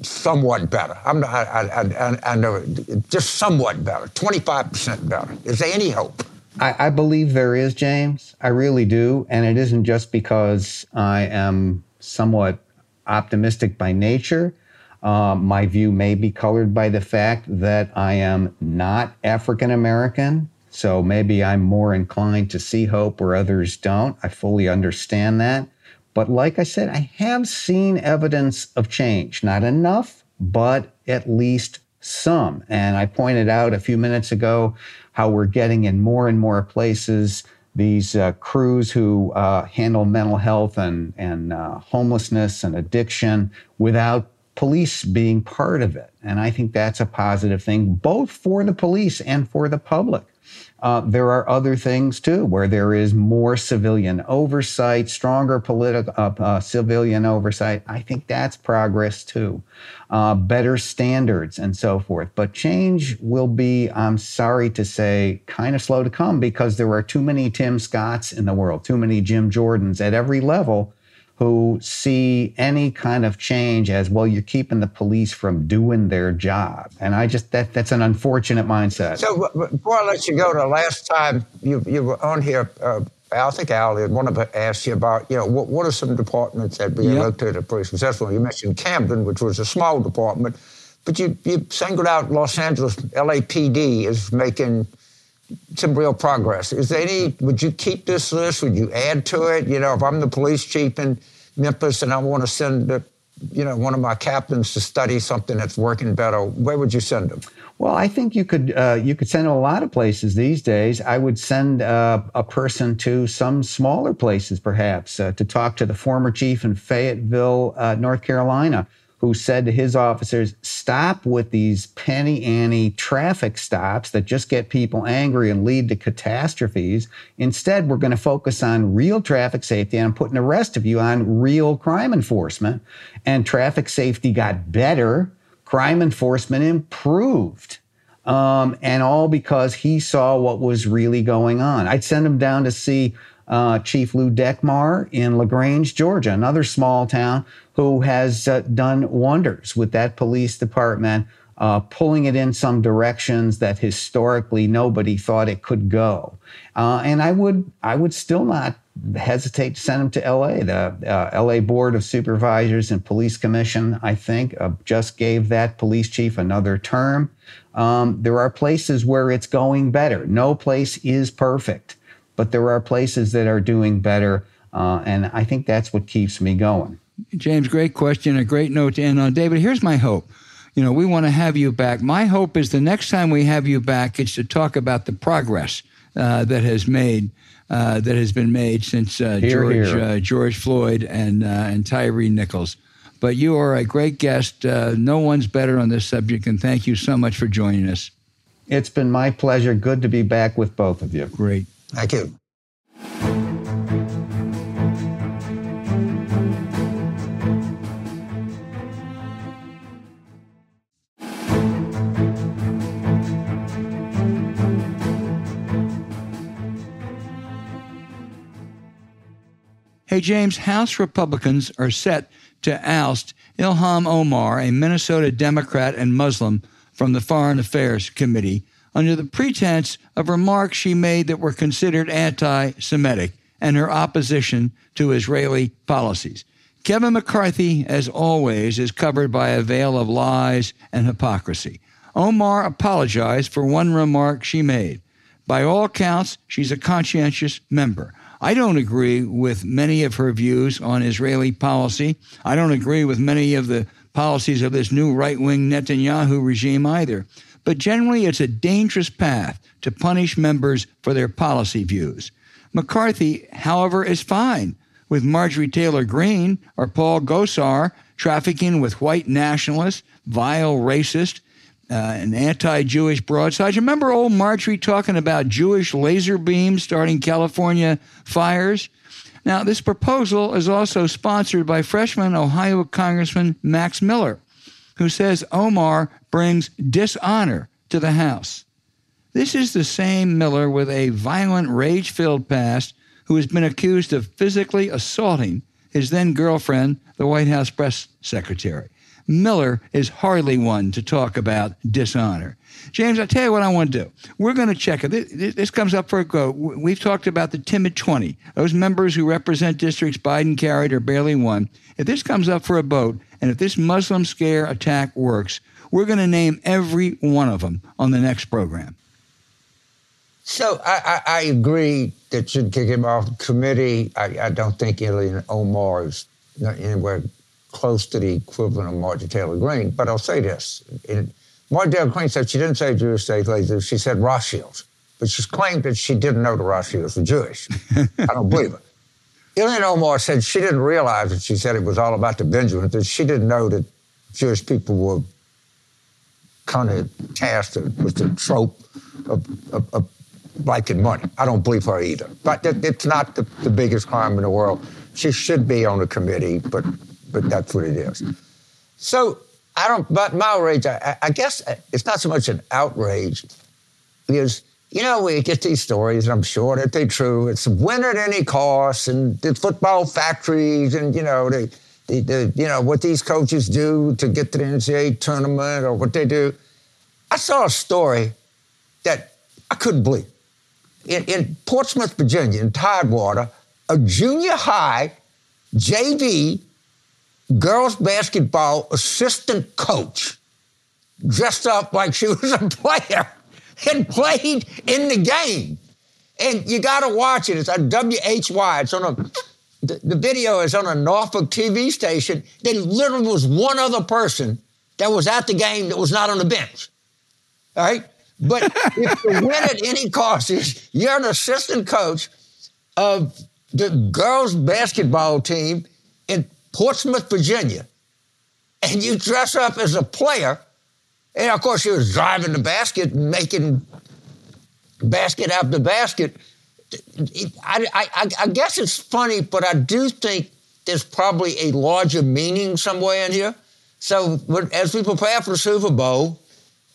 somewhat better. I'm not, I, I, I, know just somewhat better, 25% better. Is there any hope? I, I, believe there is, James. I really do. And it isn't just because I am somewhat optimistic by nature. Uh, my view may be colored by the fact that I am not African American. So maybe I'm more inclined to see hope where others don't. I fully understand that. But like I said, I have seen evidence of change. Not enough, but at least some. And I pointed out a few minutes ago how we're getting in more and more places these uh, crews who uh, handle mental health and, and uh, homelessness and addiction without police being part of it. And I think that's a positive thing, both for the police and for the public. Uh, there are other things too, where there is more civilian oversight, stronger political uh, uh, civilian oversight. I think that's progress too. Uh, better standards and so forth. But change will be, I'm sorry to say, kind of slow to come because there are too many Tim Scotts in the world, too many Jim Jordans at every level who see any kind of change as well you're keeping the police from doing their job and i just that that's an unfortunate mindset so before i let you go the last time you, you were on here uh, I think Al had one of us asked you about, you know, what, what are some departments that being yep. looked at are pretty successful? You mentioned Camden, which was a small department, but you, you singled out Los Angeles LAPD as making some real progress. Is any, would you keep this list? Would you add to it? You know, if I'm the police chief in Memphis and I want to send, the, you know, one of my captains to study something that's working better, where would you send them? Well, I think you could uh, you could send a lot of places these days. I would send uh, a person to some smaller places, perhaps, uh, to talk to the former chief in Fayetteville, uh, North Carolina, who said to his officers, stop with these penny ante traffic stops that just get people angry and lead to catastrophes. Instead, we're going to focus on real traffic safety and I'm putting the rest of you on real crime enforcement. And traffic safety got better, crime enforcement improved. Um, and all because he saw what was really going on. I'd send him down to see uh, Chief Lou Dekmar in LaGrange, Georgia, another small town who has uh, done wonders with that police department, uh, pulling it in some directions that historically nobody thought it could go. Uh, and I would, I would still not hesitate to send him to LA. The uh, LA Board of Supervisors and Police Commission, I think, uh, just gave that police chief another term. Um, there are places where it's going better. No place is perfect, but there are places that are doing better. Uh, and I think that's what keeps me going. James, great question, a great note to end on. David, here's my hope. You know, we want to have you back. My hope is the next time we have you back, it's to talk about the progress uh, that has made uh, that has been made since uh, here, George here. Uh, George Floyd and uh, and Tyre Nichols. But you are a great guest. Uh, no one's better on this subject, and thank you so much for joining us. It's been my pleasure. Good to be back with both of you. Great. Thank you. Hey, James, House Republicans are set to oust Ilhan Omar, a Minnesota Democrat and Muslim, from the Foreign Affairs Committee under the pretense of remarks she made that were considered anti Semitic and her opposition to Israeli policies. Kevin McCarthy, as always, is covered by a veil of lies and hypocrisy. Omar apologized for one remark she made. By all counts, she's a conscientious member. I don't agree with many of her views on Israeli policy. I don't agree with many of the policies of this new right wing Netanyahu regime either. But generally, it's a dangerous path to punish members for their policy views. McCarthy, however, is fine with Marjorie Taylor Greene or Paul Gosar trafficking with white nationalists, vile racist, uh, and anti Jewish broadsides. Remember old Marjorie talking about Jewish laser beams starting California fires? Now, this proposal is also sponsored by freshman Ohio Congressman Max Miller, who says Omar brings dishonor to the House. This is the same Miller with a violent, rage filled past who has been accused of physically assaulting his then girlfriend, the White House press secretary. Miller is hardly one to talk about dishonor. James, I tell you what I want to do. We're going to check it. This, this comes up for a go. We've talked about the timid 20, those members who represent districts Biden carried or barely won. If this comes up for a vote, and if this Muslim scare attack works, we're going to name every one of them on the next program. So I, I, I agree that should kick him off the committee. I, I don't think Ilhan Omar is anywhere close to the equivalent of Marjorie Taylor Greene. But I'll say this. In, Marjorie Taylor Greene said she didn't say Jewish state leaders, she said Rothschilds. But she claimed that she didn't know the Rothschilds were Jewish. <laughs> I don't believe it. Ilhan Omar said she didn't realize that she said it was all about the Benjamins, that she didn't know that Jewish people were kind of tasked with the trope of, of, of liking money. I don't believe her either. But it's not the, the biggest crime in the world. She should be on the committee, but but that's what it is. So I don't. But my outrage, I, I guess, it's not so much an outrage, because you know we get these stories, and I'm sure that they're true. It's win at any cost, and the football factories, and you know the, the, the you know what these coaches do to get to the NCAA tournament or what they do. I saw a story that I couldn't believe. In, in Portsmouth, Virginia, in Tidewater, a junior high JV girls basketball assistant coach dressed up like she <laughs> was a player and played in the game. And you got to watch it. It's on WHY. It's on a, the, the video is on a Norfolk TV station. There literally was one other person that was at the game that was not on the bench. All right? But <laughs> if you win at any cost is you're an assistant coach of the girls basketball team in Portsmouth, Virginia, and you dress up as a player, and of course, was driving the basket making basket after basket. I, I, I guess it's funny, but I do think there's probably a larger meaning somewhere in here. So as we prepare for the Super Bowl,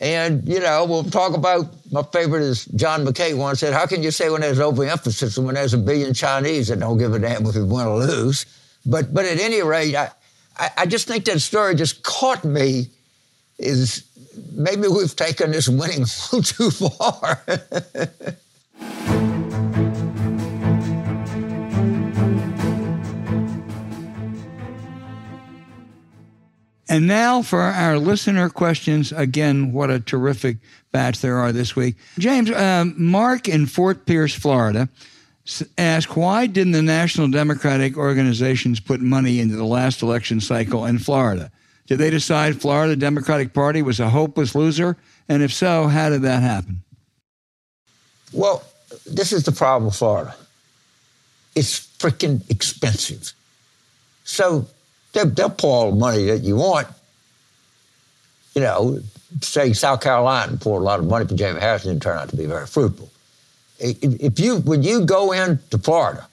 and you know, we'll talk about my favorite is John McKay once said, "How can you say when there's overemphasis and when there's a billion Chinese that don't give a damn if we win or lose?" But but at any rate, I, I, I just think that story just caught me. Is maybe we've taken this winning <laughs> too far. <laughs> And now for our listener questions. Again, what a terrific batch there are this week. James, um, Mark in Fort Pierce, Florida ask why didn't the national democratic organizations put money into the last election cycle in Florida? Did they decide Florida Democratic Party was a hopeless loser? And if so, how did that happen? Well, this is the problem with Florida. It's freaking expensive. So they'll, they'll pour all the money that you want. You know, say South Carolina poured a lot of money for Jamie Harrison didn't turn out to be very fruitful if you when you go into Florida,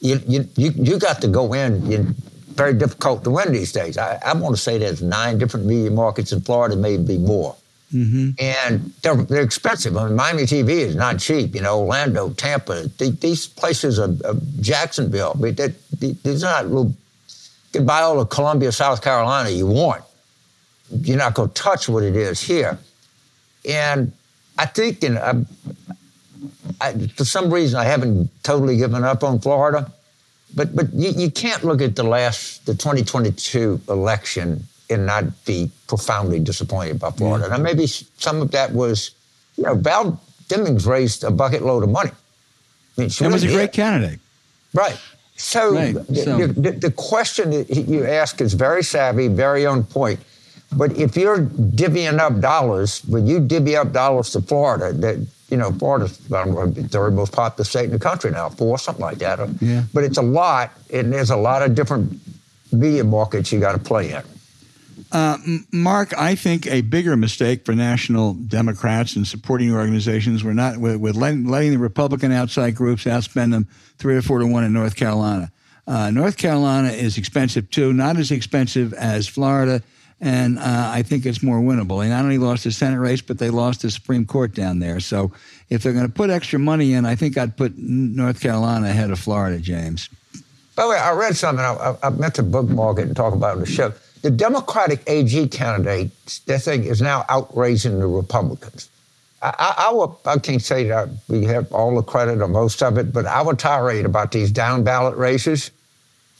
you you you, you got to go in. in very difficult to win these days. I, I want to say there's nine different media markets in Florida, maybe more. Mm-hmm. And they're, they're expensive. I mean, Miami TV is not cheap. You know, Orlando, Tampa, these places are, are Jacksonville. I mean, these are not real. You can buy all of Columbia, South Carolina you want. You're not going to touch what it is here. And I think, and I, um, I, for some reason, I haven't totally given up on Florida. But but you, you can't look at the last the 2022 election and not be profoundly disappointed by Florida. Yeah. Now maybe some of that was, you know, Val Demings raised a bucket load of money. I mean, she was a great candidate. Right. So, right. The, the, the, question you ask is very savvy, very on point. But if you're divvying up dollars, when you divvy up dollars to Florida, that you know, Florida's the third most populous state in the country now, four, something like that. Yeah. But it's a lot, and there's a lot of different media markets you got to play in. Uh, Mark, I think a bigger mistake for national Democrats and supporting organizations were not with, with letting, letting, the Republican outside groups outspend them three or four to one in North Carolina. Uh, North Carolina is expensive too, not as expensive as Florida, and uh, I think it's more winnable. They not only lost the Senate race, but they lost the Supreme Court down there. So if they're going to put extra money in, I think I'd put North Carolina ahead of Florida, James. By the way, I read something. I, I meant to bookmark it and talk about it on the show. The Democratic AG candidate, their thing is now outraising the Republicans. I, I, I can't say that we have all the credit or most of it, but our tirade about these down ballot races,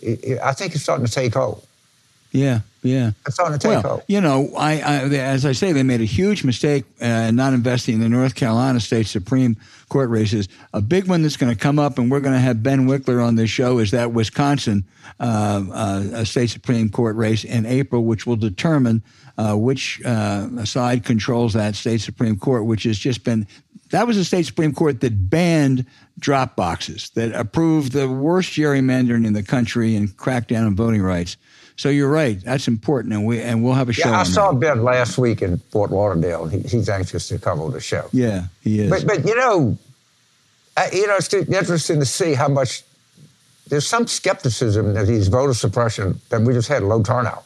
I think it's starting to take hold. Yeah, yeah. Starting to take well. You know, I, I, as I say, they made a huge mistake uh, not investing in the North Carolina State Supreme Court races. A big one that's going to come up, and we're going to have Ben Wikler on this show, is that Wisconsin uh, uh, State Supreme Court race in April, which will determine uh, which uh, side controls that state Supreme Court, which has just been that was the state Supreme Court that banned drop boxes, that approved the worst gerrymandering in the country and cracked down on voting rights. So you're right. That's important, and we and we'll have a show. Yeah, I saw that. Ben last week in Fort Lauderdale. He, he's anxious to cover the show. Yeah, he is. But but you know, I, you know, it's interesting to see how much there's some skepticism that these voter suppression that we just had low turnout.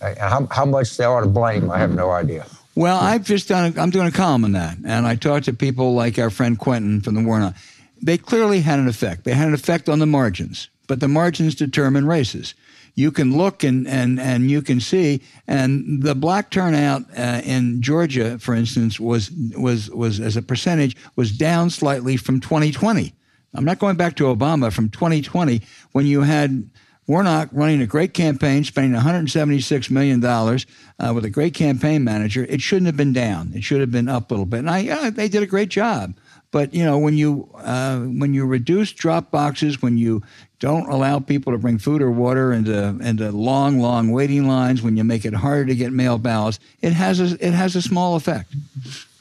How, how much they are to blame, I have no idea. Well, I've just done. A, I'm doing a column on that, and I talked to people like our friend Quentin from the Warnock. They clearly had an effect. They had an effect on the margins, but the margins determine races you can look and, and, and you can see. And the black turnout uh, in Georgia, for instance, was, was, was as a percentage was down slightly from 2020. I'm not going back to Obama from 2020 when you had Warnock running a great campaign, spending $176 million uh, with a great campaign manager. It shouldn't have been down. It should have been up a little bit. And I, uh, they did a great job. But you know, when you uh, when you reduce drop boxes, when you don't allow people to bring food or water into into long, long waiting lines. When you make it harder to get mail ballots, it has a it has a small effect.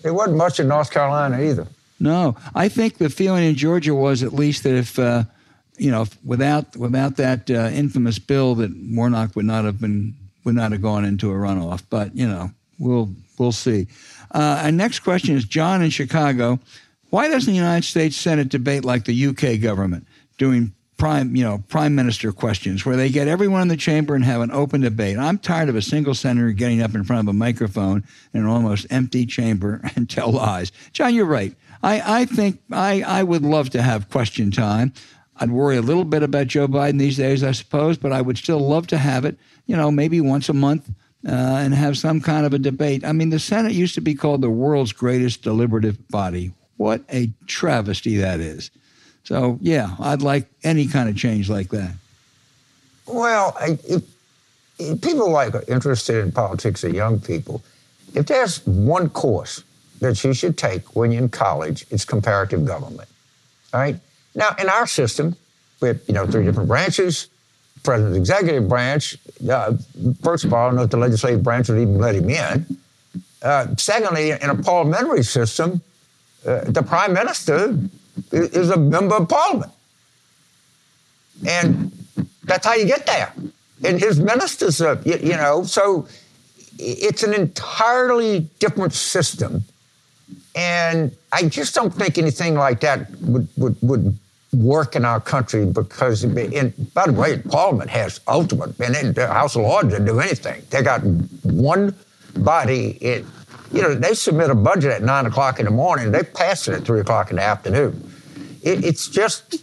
It wasn't much in North Carolina either. No, I think the feeling in Georgia was at least that if uh, you know without without that uh, infamous bill that Warnock would not have been would not have gone into a runoff. But you know we'll we'll see. Uh, our next question is John in Chicago. Why doesn't the United States Senate debate like the UK government, doing prime, you know, prime minister questions where they get everyone in the chamber and have an open debate. I'm tired of a single senator getting up in front of a microphone in an almost empty chamber <laughs> and tell lies. John, you're right. I, I think I, I would love to have question time. I'd worry a little bit about Joe Biden these days, I suppose, but I would still love to have it, you know, maybe once a month uh, and have some kind of a debate. I mean, the Senate used to be called the world's greatest deliberative body. What a travesty that is. So, yeah, I'd like any kind of change like that. Well, if, if people like are interested in politics are young people, if there's one course that you should take when you're in college, it's comparative government. All right? Now, in our system, we have, you know, three different branches. President's executive branch, uh, first of all, I don't know if the legislative branch would even let him in. Uh, secondly, in a parliamentary system, uh, the prime minister is a member of parliament. And that's how you get there. And his ministers are, you, you know, so it's an entirely different system. And I just don't think anything like that would, would, would work in our country because, in, by the way, Parliament has ultimate, and the House of Lords didn't do anything. They got one body. It, you know, they submit a budget at nine o'clock in the morning. They pass it at three o'clock in the afternoon it, it's just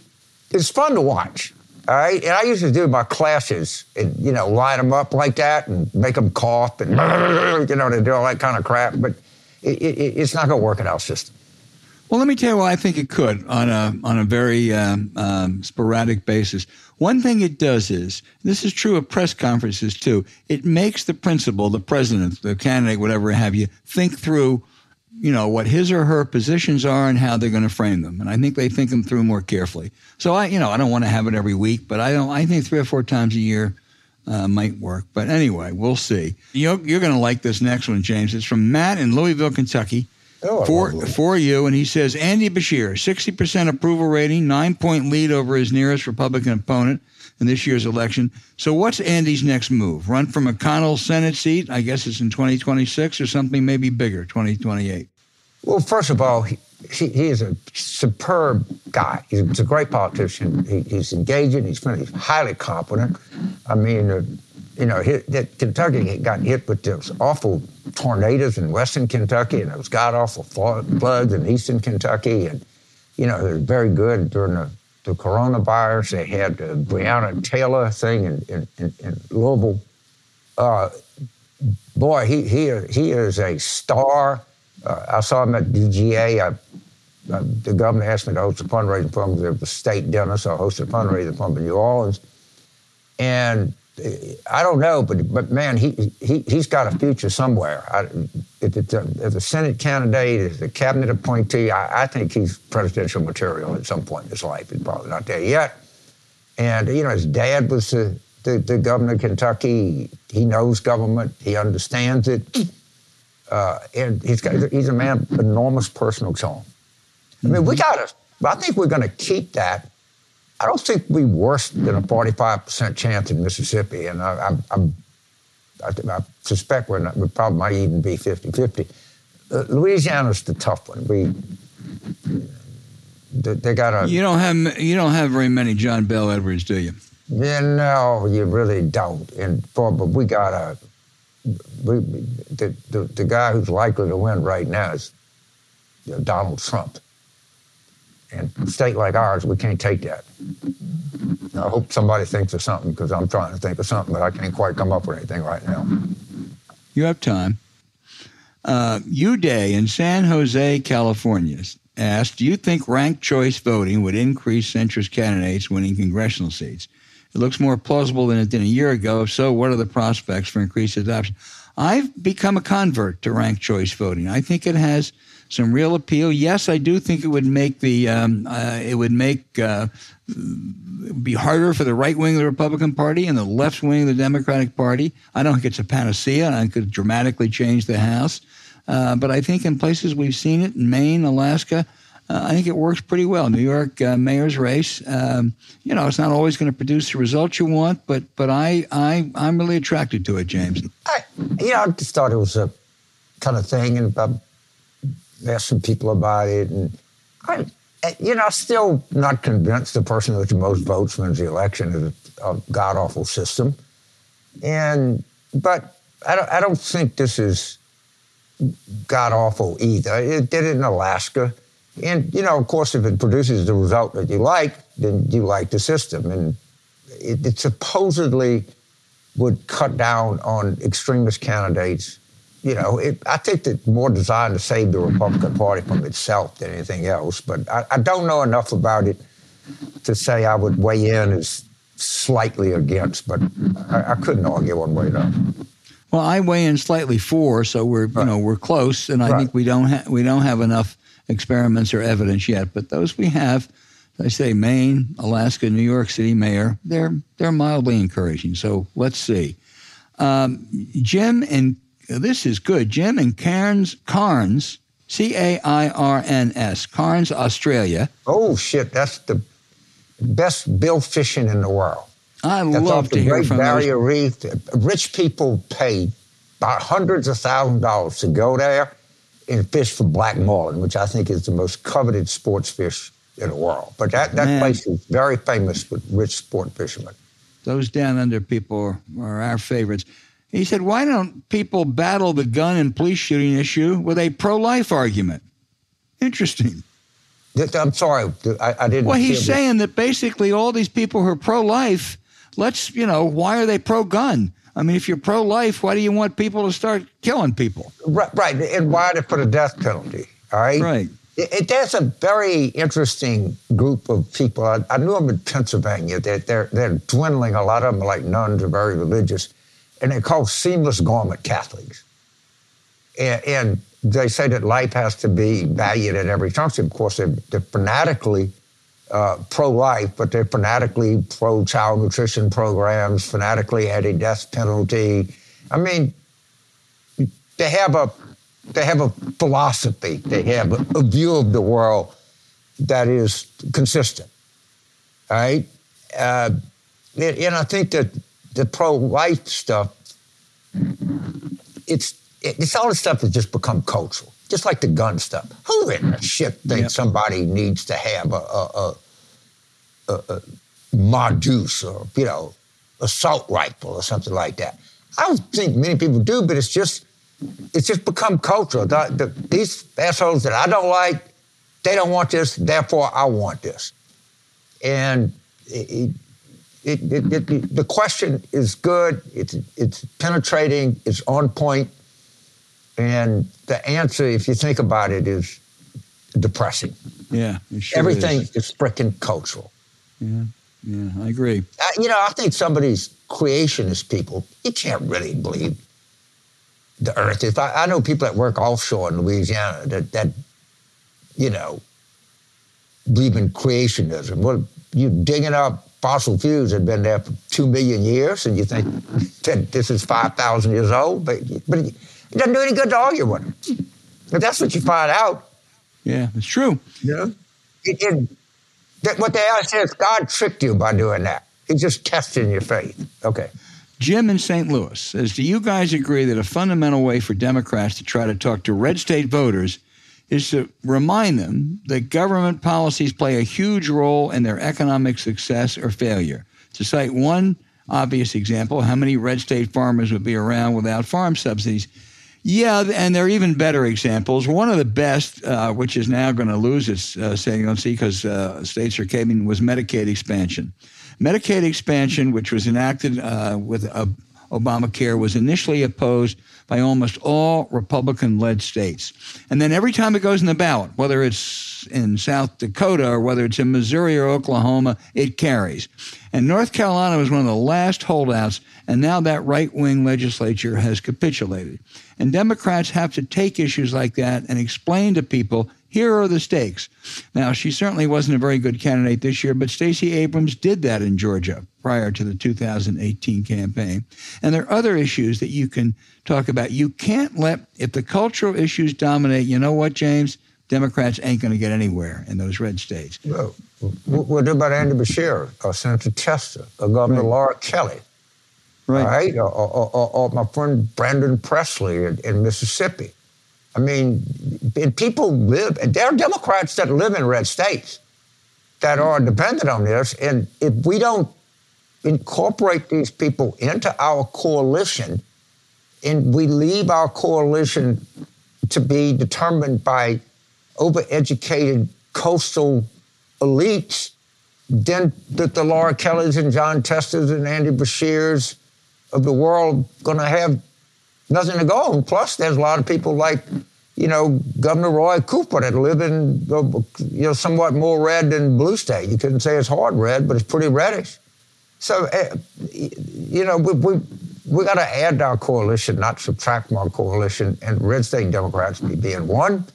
it's fun to watch. All right, and I used to do my classes and you know line them up like that and make them cough and <laughs> you know to do all that kind of crap. But it, it, it's not going to work in our system. Well, let me tell you why I think it could on a on a very um, um, sporadic basis. One thing it does is, this is true of press conferences too, it makes the principal, the president, the candidate, whatever have you, think through, you know, what his or her positions are and how they're going to frame them. And I think they think them through more carefully. So I, you know, I don't want to have it every week, but I don't, I think three or four times a year uh, might work. But anyway, we'll see. You're, you're going to like this next one, James. It's from Matt in Louisville, Kentucky. Oh, for, for you, and he says Andy Beshear, 60% approval rating, nine point lead over his nearest Republican opponent in this year's election. So, what's Andy's next move? Run for McConnell's Senate seat? I guess it's in 2026 or something maybe bigger, 2028. Well, first of all, he, he, he is a superb guy. He's a great politician. He, he's engaging. He's, friendly, he's highly competent. I mean, uh, you know, hit, that Kentucky got hit with those awful tornadoes in western Kentucky and it those god awful floods in eastern Kentucky. And, you know, they're very good during the, the coronavirus. They had the Breonna Taylor thing in, in, in, in Louisville. Uh, boy, he, he, he is a star. Uh, I saw him at DGA. I, uh, the governor asked me to host a fundraising for him. There was state dinner, so I hosted a fundraising for in New Orleans. And I don't know, but but man, he he he's got a future somewhere. I, if it's a, Senate candidate, as a cabinet appointee, I, I think he's presidential material at some point in his life. He's probably not there yet. And you know, his dad was the, the, the governor of Kentucky. He knows government. He understands it. Uh, and he's got, he's a man of enormous personal charm. I mean, we got to, I think we're going to keep that. I don't think we worse than a 45% chance in Mississippi. And I, I, I, I suspect we're not, we probably might even be 50 50. Uh, Louisiana's the tough one. We, they, they got a. You don't have you don't have very many John Bell Edwards, do you? Yeah, no, you really don't. And for, but we got a. We, the, the, the guy who's likely to win right now is Donald Trump. And a state like ours, we can't take that. I hope somebody thinks of something because I'm trying to think of something, but I can't quite come up with anything right now. You have time. Uh, Uday in San Jose, California asked, Do you think ranked choice voting would increase centrist candidates winning congressional seats? It looks more plausible than it did a year ago. If so, what are the prospects for increased adoption? I've become a convert to ranked choice voting. I think it has some real appeal. Yes, I do think it would make the um, uh, it would make uh, be harder for the right wing of the Republican Party and the left wing of the Democratic Party. I don't think it's a panacea. I could dramatically change the House, uh, but I think in places we've seen it in Maine, Alaska. Uh, I think it works pretty well. New York uh, mayor's race, um, you know, it's not always going to produce the results you want, but but I I I'm really attracted to it, James. I, you know, I just thought it was a kind of thing, and asked some people about it, and I, you know, still not convinced the person with the most votes wins the election is a, a god awful system, and but I don't I don't think this is god awful either. It did it in Alaska. And, you know, of course, if it produces the result that you like, then you like the system. And it, it supposedly would cut down on extremist candidates. You know, it, I think it's more designed to save the Republican Party from itself than anything else. But I, I don't know enough about it to say I would weigh in as slightly against, but I, I couldn't argue one way or another. Well, I weigh in slightly for, so we're Right. you know we're close, and I Right. think we don't ha- we don't have enough experiments or evidence yet. But those we have, I say Maine, Alaska, New York City mayor, they're they're mildly encouraging. So let's see. Um, Jim and this is good. Jim and Cairns Carnes, C A I R N S, Carnes, Australia. Oh, shit, that's the best bill fishing in the world. I That's love to the hear Great from those. Barrier Reef. Rich people pay about hundreds of thousands of dollars to go there and fish for black marlin, which I think is the most coveted sports fish in the world. But that, that Man. place is very famous with rich sport fishermen. Those down under people are our favorites. He said, Why don't people battle the gun and police shooting issue with a pro life argument? Interesting. I'm sorry, I, I didn't. Well, he's saying that basically all these people who are pro life, let's, you know, why are they pro gun? I mean, if you're pro life, why do you want people to start killing people? Right, right. And why they put a death penalty? All right. Right. It, it, there's a very interesting group of people. I, I knew them in Pennsylvania. They're, they're, they're dwindling. A lot of them are like nuns are very religious. And they're called seamless garment Catholics. And, and they say that life has to be valued at every turn. Of course, they're, they're fanatically uh, pro-life, but they're fanatically pro-child nutrition programs, fanatically anti-death penalty. I mean, they have a they have a philosophy. They have a, a view of the world that is consistent. right? uh, and I think that the pro-life stuff, it's it's all this stuff has just become cultural, just like the gun stuff. Who in the shit thinks yep. somebody needs to have a, a, a, a, Modus or you know assault rifle or something like that? I don't think many people do, but it's just it's just become cultural. The, the, these assholes that I don't like, they don't want this, therefore I want this. And it, it, it, the question is good. It's it's penetrating. It's on point. And the answer, if you think about it, is depressing. Yeah, sure everything is, is freaking cultural. Yeah, yeah, I agree. Uh, you know, I think somebody's creationist people, you can't really believe the earth. If I, I know people that work offshore in Louisiana that that you know believe in creationism. Well, you digging up fossil fuels had been there for two million years, and you think that this is five thousand years old, but but it doesn't do any good to argue with them. But that's what you find out. Yeah, it's true. Yeah. It, it, that what they are says God tricked you by doing that. He's just testing your faith. Okay. Jim in St. Louis says, Do you guys agree that a fundamental way for Democrats to try to talk to red state voters is to remind them that government policies play a huge role in their economic success or failure? To cite one obvious example, how many red state farmers would be around without farm subsidies? Yeah, and there are even better examples. One of the best, uh, which is now going to lose its uh, saliency because uh, states are caving, was Medicaid expansion. Medicaid expansion, which was enacted uh, with uh, Obamacare, was initially opposed by almost all Republican led states. And then every time it goes in the ballot, whether it's in South Dakota or whether it's in Missouri or Oklahoma, it carries. And North Carolina was one of the last holdouts, and now that right wing legislature has capitulated. And Democrats have to take issues like that and explain to people here are the stakes. Now, she certainly wasn't a very good candidate this year, but Stacey Abrams did that in Georgia prior to the 2018 campaign. And there are other issues that you can talk about. You can't let, if the cultural issues dominate, you know what, James? Democrats ain't going to get anywhere in those red states. Well, what about Andy Beshear or Senator Tester or uh, Governor right. Laura Kelly? Right. right? Or, or, or, or, my friend Brandon Presley in, in Mississippi. I mean, people live, and there are Democrats that live in red states that are dependent on this. And if we don't incorporate these people into our coalition, and we leave our coalition to be determined by overeducated coastal elites, then the, the Laura Kellys and John Testers and Andy Beshears of the world going to have nothing to go on. Plus, there's a lot of people like, you know, Governor Roy Cooper that live in, the, you know, somewhat more red than blue state. You couldn't say it's hard red, but it's pretty reddish. So, uh, you know, we, we, we got to add our coalition, not subtract from our coalition, and red state Democrats be being one,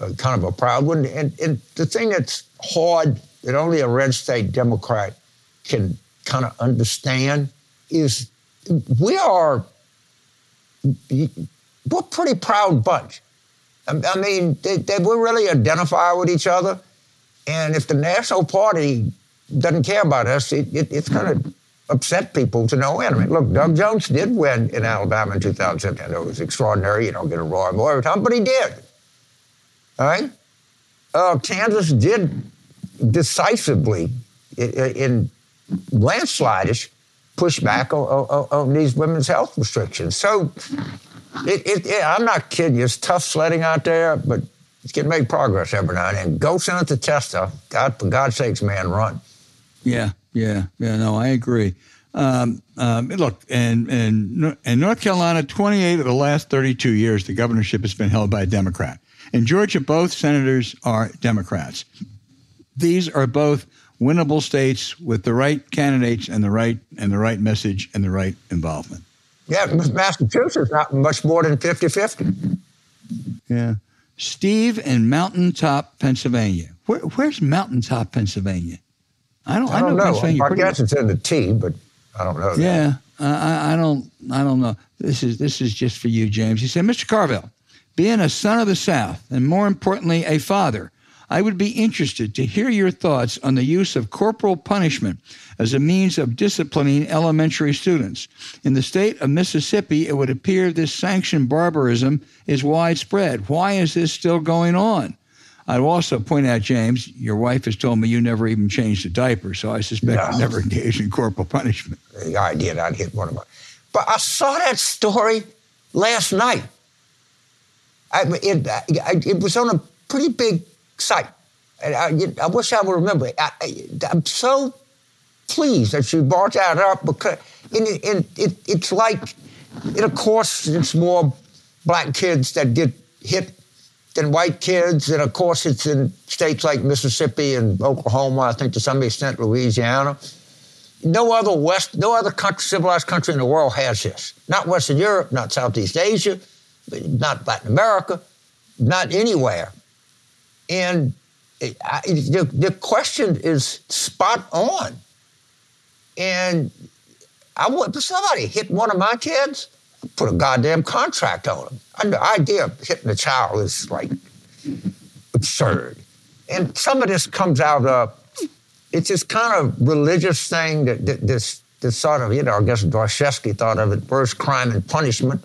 uh, kind of a proud one. And, and the thing that's hard that only a red state Democrat can kind of understand is we are we're a pretty proud bunch. I mean, they, they, we really identify with each other. And if the National Party doesn't care about us, it, it, it's going to upset people to no end. I mean, look, Doug Jones did win in Alabama in 2010. It was extraordinary. You don't get a Roy Moore every time, but he did. All right? Uh, Kansas did decisively in, in landslidish push back on, on, on, these women's health restrictions. So it, it, it, I'm not kidding you. It's tough sledding out there, but you can make progress every now and then. Go Senator Tester. God, for God's sakes, man, run. Yeah, yeah, yeah. No, I agree. Um, um, look, and and in North Carolina, 28 of the last 32 years, the governorship has been held by a Democrat. In Georgia, both senators are Democrats. These are both winnable states with the right candidates and the right and the right message and the right involvement. Yeah, Massachusetts not much more than 50-50. Yeah. Steve in Mountaintop, Pennsylvania. Where, where's Mountaintop, Pennsylvania? I don't. I, don't know. know. I guess it's in the T, but I don't know. Yeah, I, I don't. I don't know. This is this is just for you, James. He said, Mr. Carville, being a son of the South, and more importantly, a father, I would be interested to hear your thoughts on the use of corporal punishment as a means of disciplining elementary students. In the state of Mississippi, it would appear this sanctioned barbarism is widespread. Why is this still going on? I'd also point out, James, your wife has told me you never even changed a diaper, so I suspect no. you never engaged in corporal punishment. I did. I'd hit one of my. But I saw that story last night. I, it, it was on a pretty big site. I, I, wish I would remember. I, am so pleased that she brought that up because in, it, it's like, and of course, it's more black kids that get hit than white kids. And of course, it's in states like Mississippi and Oklahoma, I think to some extent Louisiana. No other West, no other country, civilized country in the world has this. Not Western Europe, not Southeast Asia, not Latin America, not anywhere. And I, the, the question is spot on. And I want somebody hit one of my kids, put a goddamn contract on them. And the idea of hitting a child is like absurd. And some of this comes out of it's this kind of religious thing that, that this this sort of, you know, I guess Dostoevsky thought of it first crime and punishment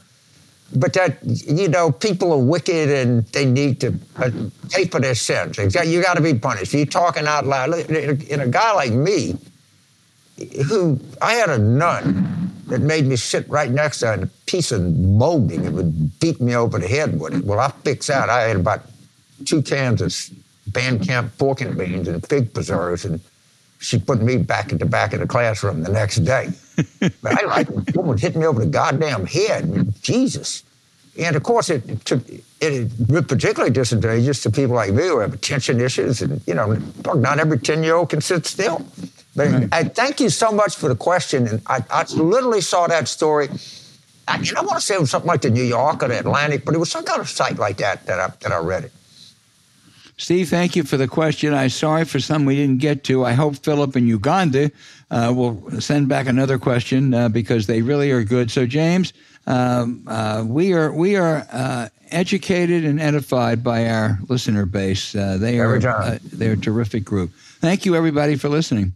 but that you know people are wicked and they need to uh, pay for their sins. You got to be punished. You're talking out loud. In a guy like me, who I had a nun that made me sit right next to her, and a piece of molding and would beat me over the head with it. Well, I fixed that. I had about two cans of Van Camp pork and beans and fig preserves, and she put me back at the back of the classroom the next day. But I like woman hit me over the goddamn head. Jesus. And of course, it, took it, particularly disadvantageous to people like me who have attention issues, and you know, not every ten-year-old can sit still. But right. I thank you so much for the question, and I, I literally saw that story. I, and I want to say it was something like the New York or the Atlantic, but it was some kind of site like that that I, that I read it. Steve, thank you for the question. I'm sorry for some we didn't get to. I hope Philip in Uganda uh, will send back another question uh, because they really are good. So, James, um, uh, we are we are uh, educated and edified by our listener base. Uh, they are uh, they're a terrific group. Thank you, everybody, for listening.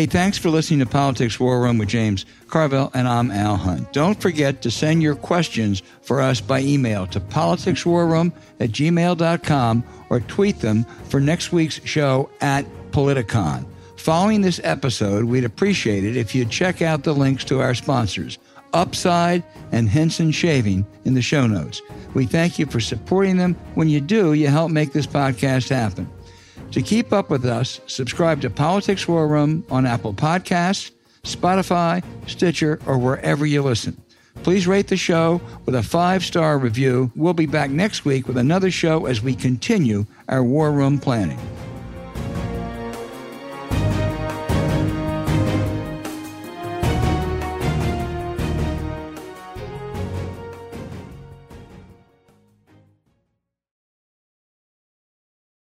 Hey, thanks for listening to Politics War Room with James Carville, and I'm Al Hunt. Don't forget to send your questions for us by email to politicswarroom at gmail.com or tweet them for next week's show at Politicon. Following this episode, we'd appreciate it if you'd check out the links to our sponsors, Upside and Henson Shaving, in the show notes. We thank you for supporting them. When you do, you help make this podcast happen. To keep up with us, subscribe to Politics War Room on Apple Podcasts, Spotify, Stitcher, or wherever you listen. Please rate the show with a five star review. We'll be back next week with another show as we continue our War Room planning.